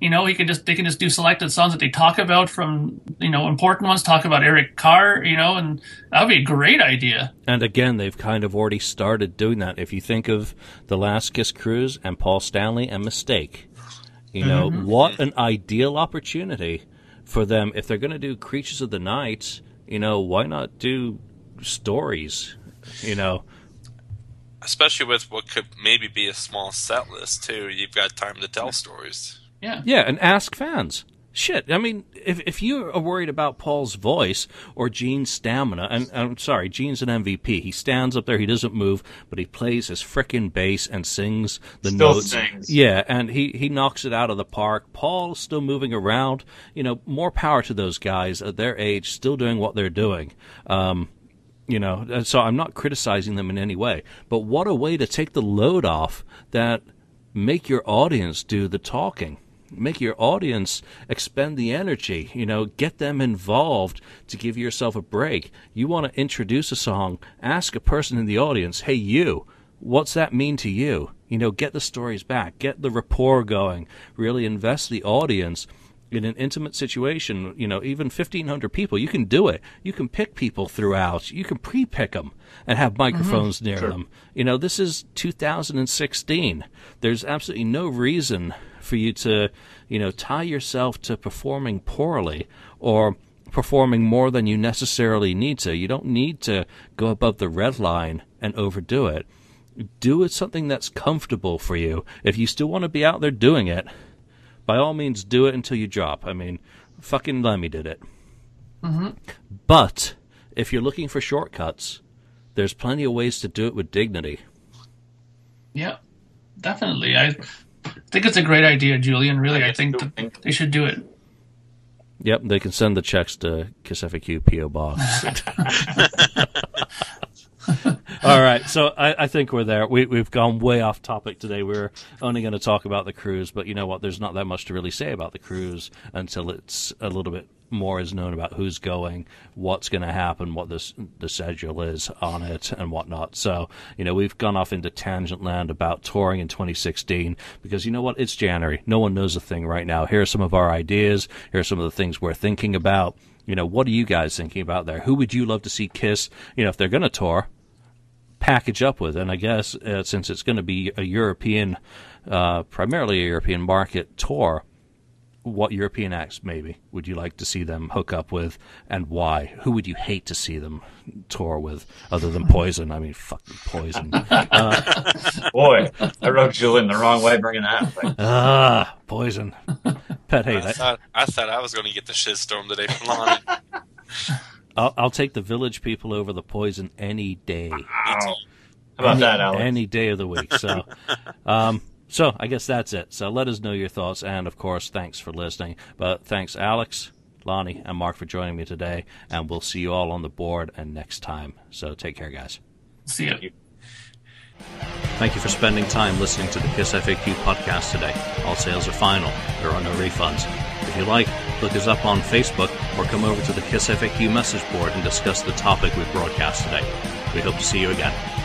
You know, he can just they can just do selected songs that they talk about from you know important ones. Talk about Eric Carr, you know, and that would be a great idea. And again, they've kind of already started doing that. If you think of the Last Kiss Cruise and Paul Stanley and Mistake, you know mm-hmm. what an ideal opportunity for them if they're going to do Creatures of the Night. You know, why not do stories? You know especially with what could maybe be a small set list too. You've got time to tell stories. Yeah. Yeah, and ask fans. Shit, I mean, if if you are worried about Paul's voice or Gene's stamina, and I'm sorry, Gene's an MVP. He stands up there, he doesn't move, but he plays his frickin' bass and sings the still notes. Sings. Yeah, and he he knocks it out of the park. Paul's still moving around. You know, more power to those guys at their age, still doing what they're doing. Um, you know, so I'm not criticizing them in any way, but what a way to take the load off that make your audience do the talking. Make your audience expend the energy you know get them involved to give yourself a break. You want to introduce a song ask a person in the audience hey you what's that mean to you? You know get the stories back get the rapport going really invest the audience in an intimate situation, you know, even 1,500 people, you can do it. You can pick people throughout. You can pre pick them and have microphones mm-hmm. near sure. them. You know, this is 2016. There's absolutely no reason for you to, you know, tie yourself to performing poorly or performing more than you necessarily need to. You don't need to go above the red line and overdo it. Do it something that's comfortable for you. If you still want to be out there doing it, by all means do it until you drop. I mean, fucking Lemmy did it. Mm-hmm. But if you're looking for shortcuts, there's plenty of ways to do it with dignity. Yeah, definitely. I I think it's a great idea, Julian. Really, I, guess think that think- they should do it. Yep, they can send the checks to Kiss FAQ PO Box. [LAUGHS] [LAUGHS] [LAUGHS] All right, so I, I think we're there. We, we've gone way off topic today. We're only going to talk about the cruise, but you know what? There's not that much to really say about the cruise until it's a little bit more is known about who's going, what's going to happen, what this the schedule is on it, and whatnot. So you know we've gone off into tangent land about touring in 2016 because you know what? It's January. No one knows a thing right now. Here are some of our ideas. Here are some of the things we're thinking about. You know, what are you guys thinking about there? Who would you love to see Kiss? You know, if they're going to tour, package up with. And I guess uh, since it's going to be a European, uh, primarily a European market tour, what European acts maybe would you like to see them hook up with, and why? Who would you hate to see them tour with, other than Poison? I mean, fucking Poison. [LAUGHS] Boy, I rubbed Julian the wrong way bringing that. up. Like, ah, Poison. Pet hate. I I, thought I thought I was going to get the shitstorm today from Lonnie. [LAUGHS] I'll, I'll take the Village people over the Poison any day. Me too. How about that, Alex? any day of the week. So, [LAUGHS] um, so I guess that's it. So let us know your thoughts, and of course, thanks for listening. But thanks, Alex, Lonnie, and Mark for joining me today, and we'll see you all on the board and next time. So take care, guys. See ya. Thank you for spending time listening to the Kiss FAQ podcast today. All sales are final. There are no refunds. You like, look us up on Facebook or come over to the Kiss FAQ message board and discuss the topic we broadcast today. We hope to see you again.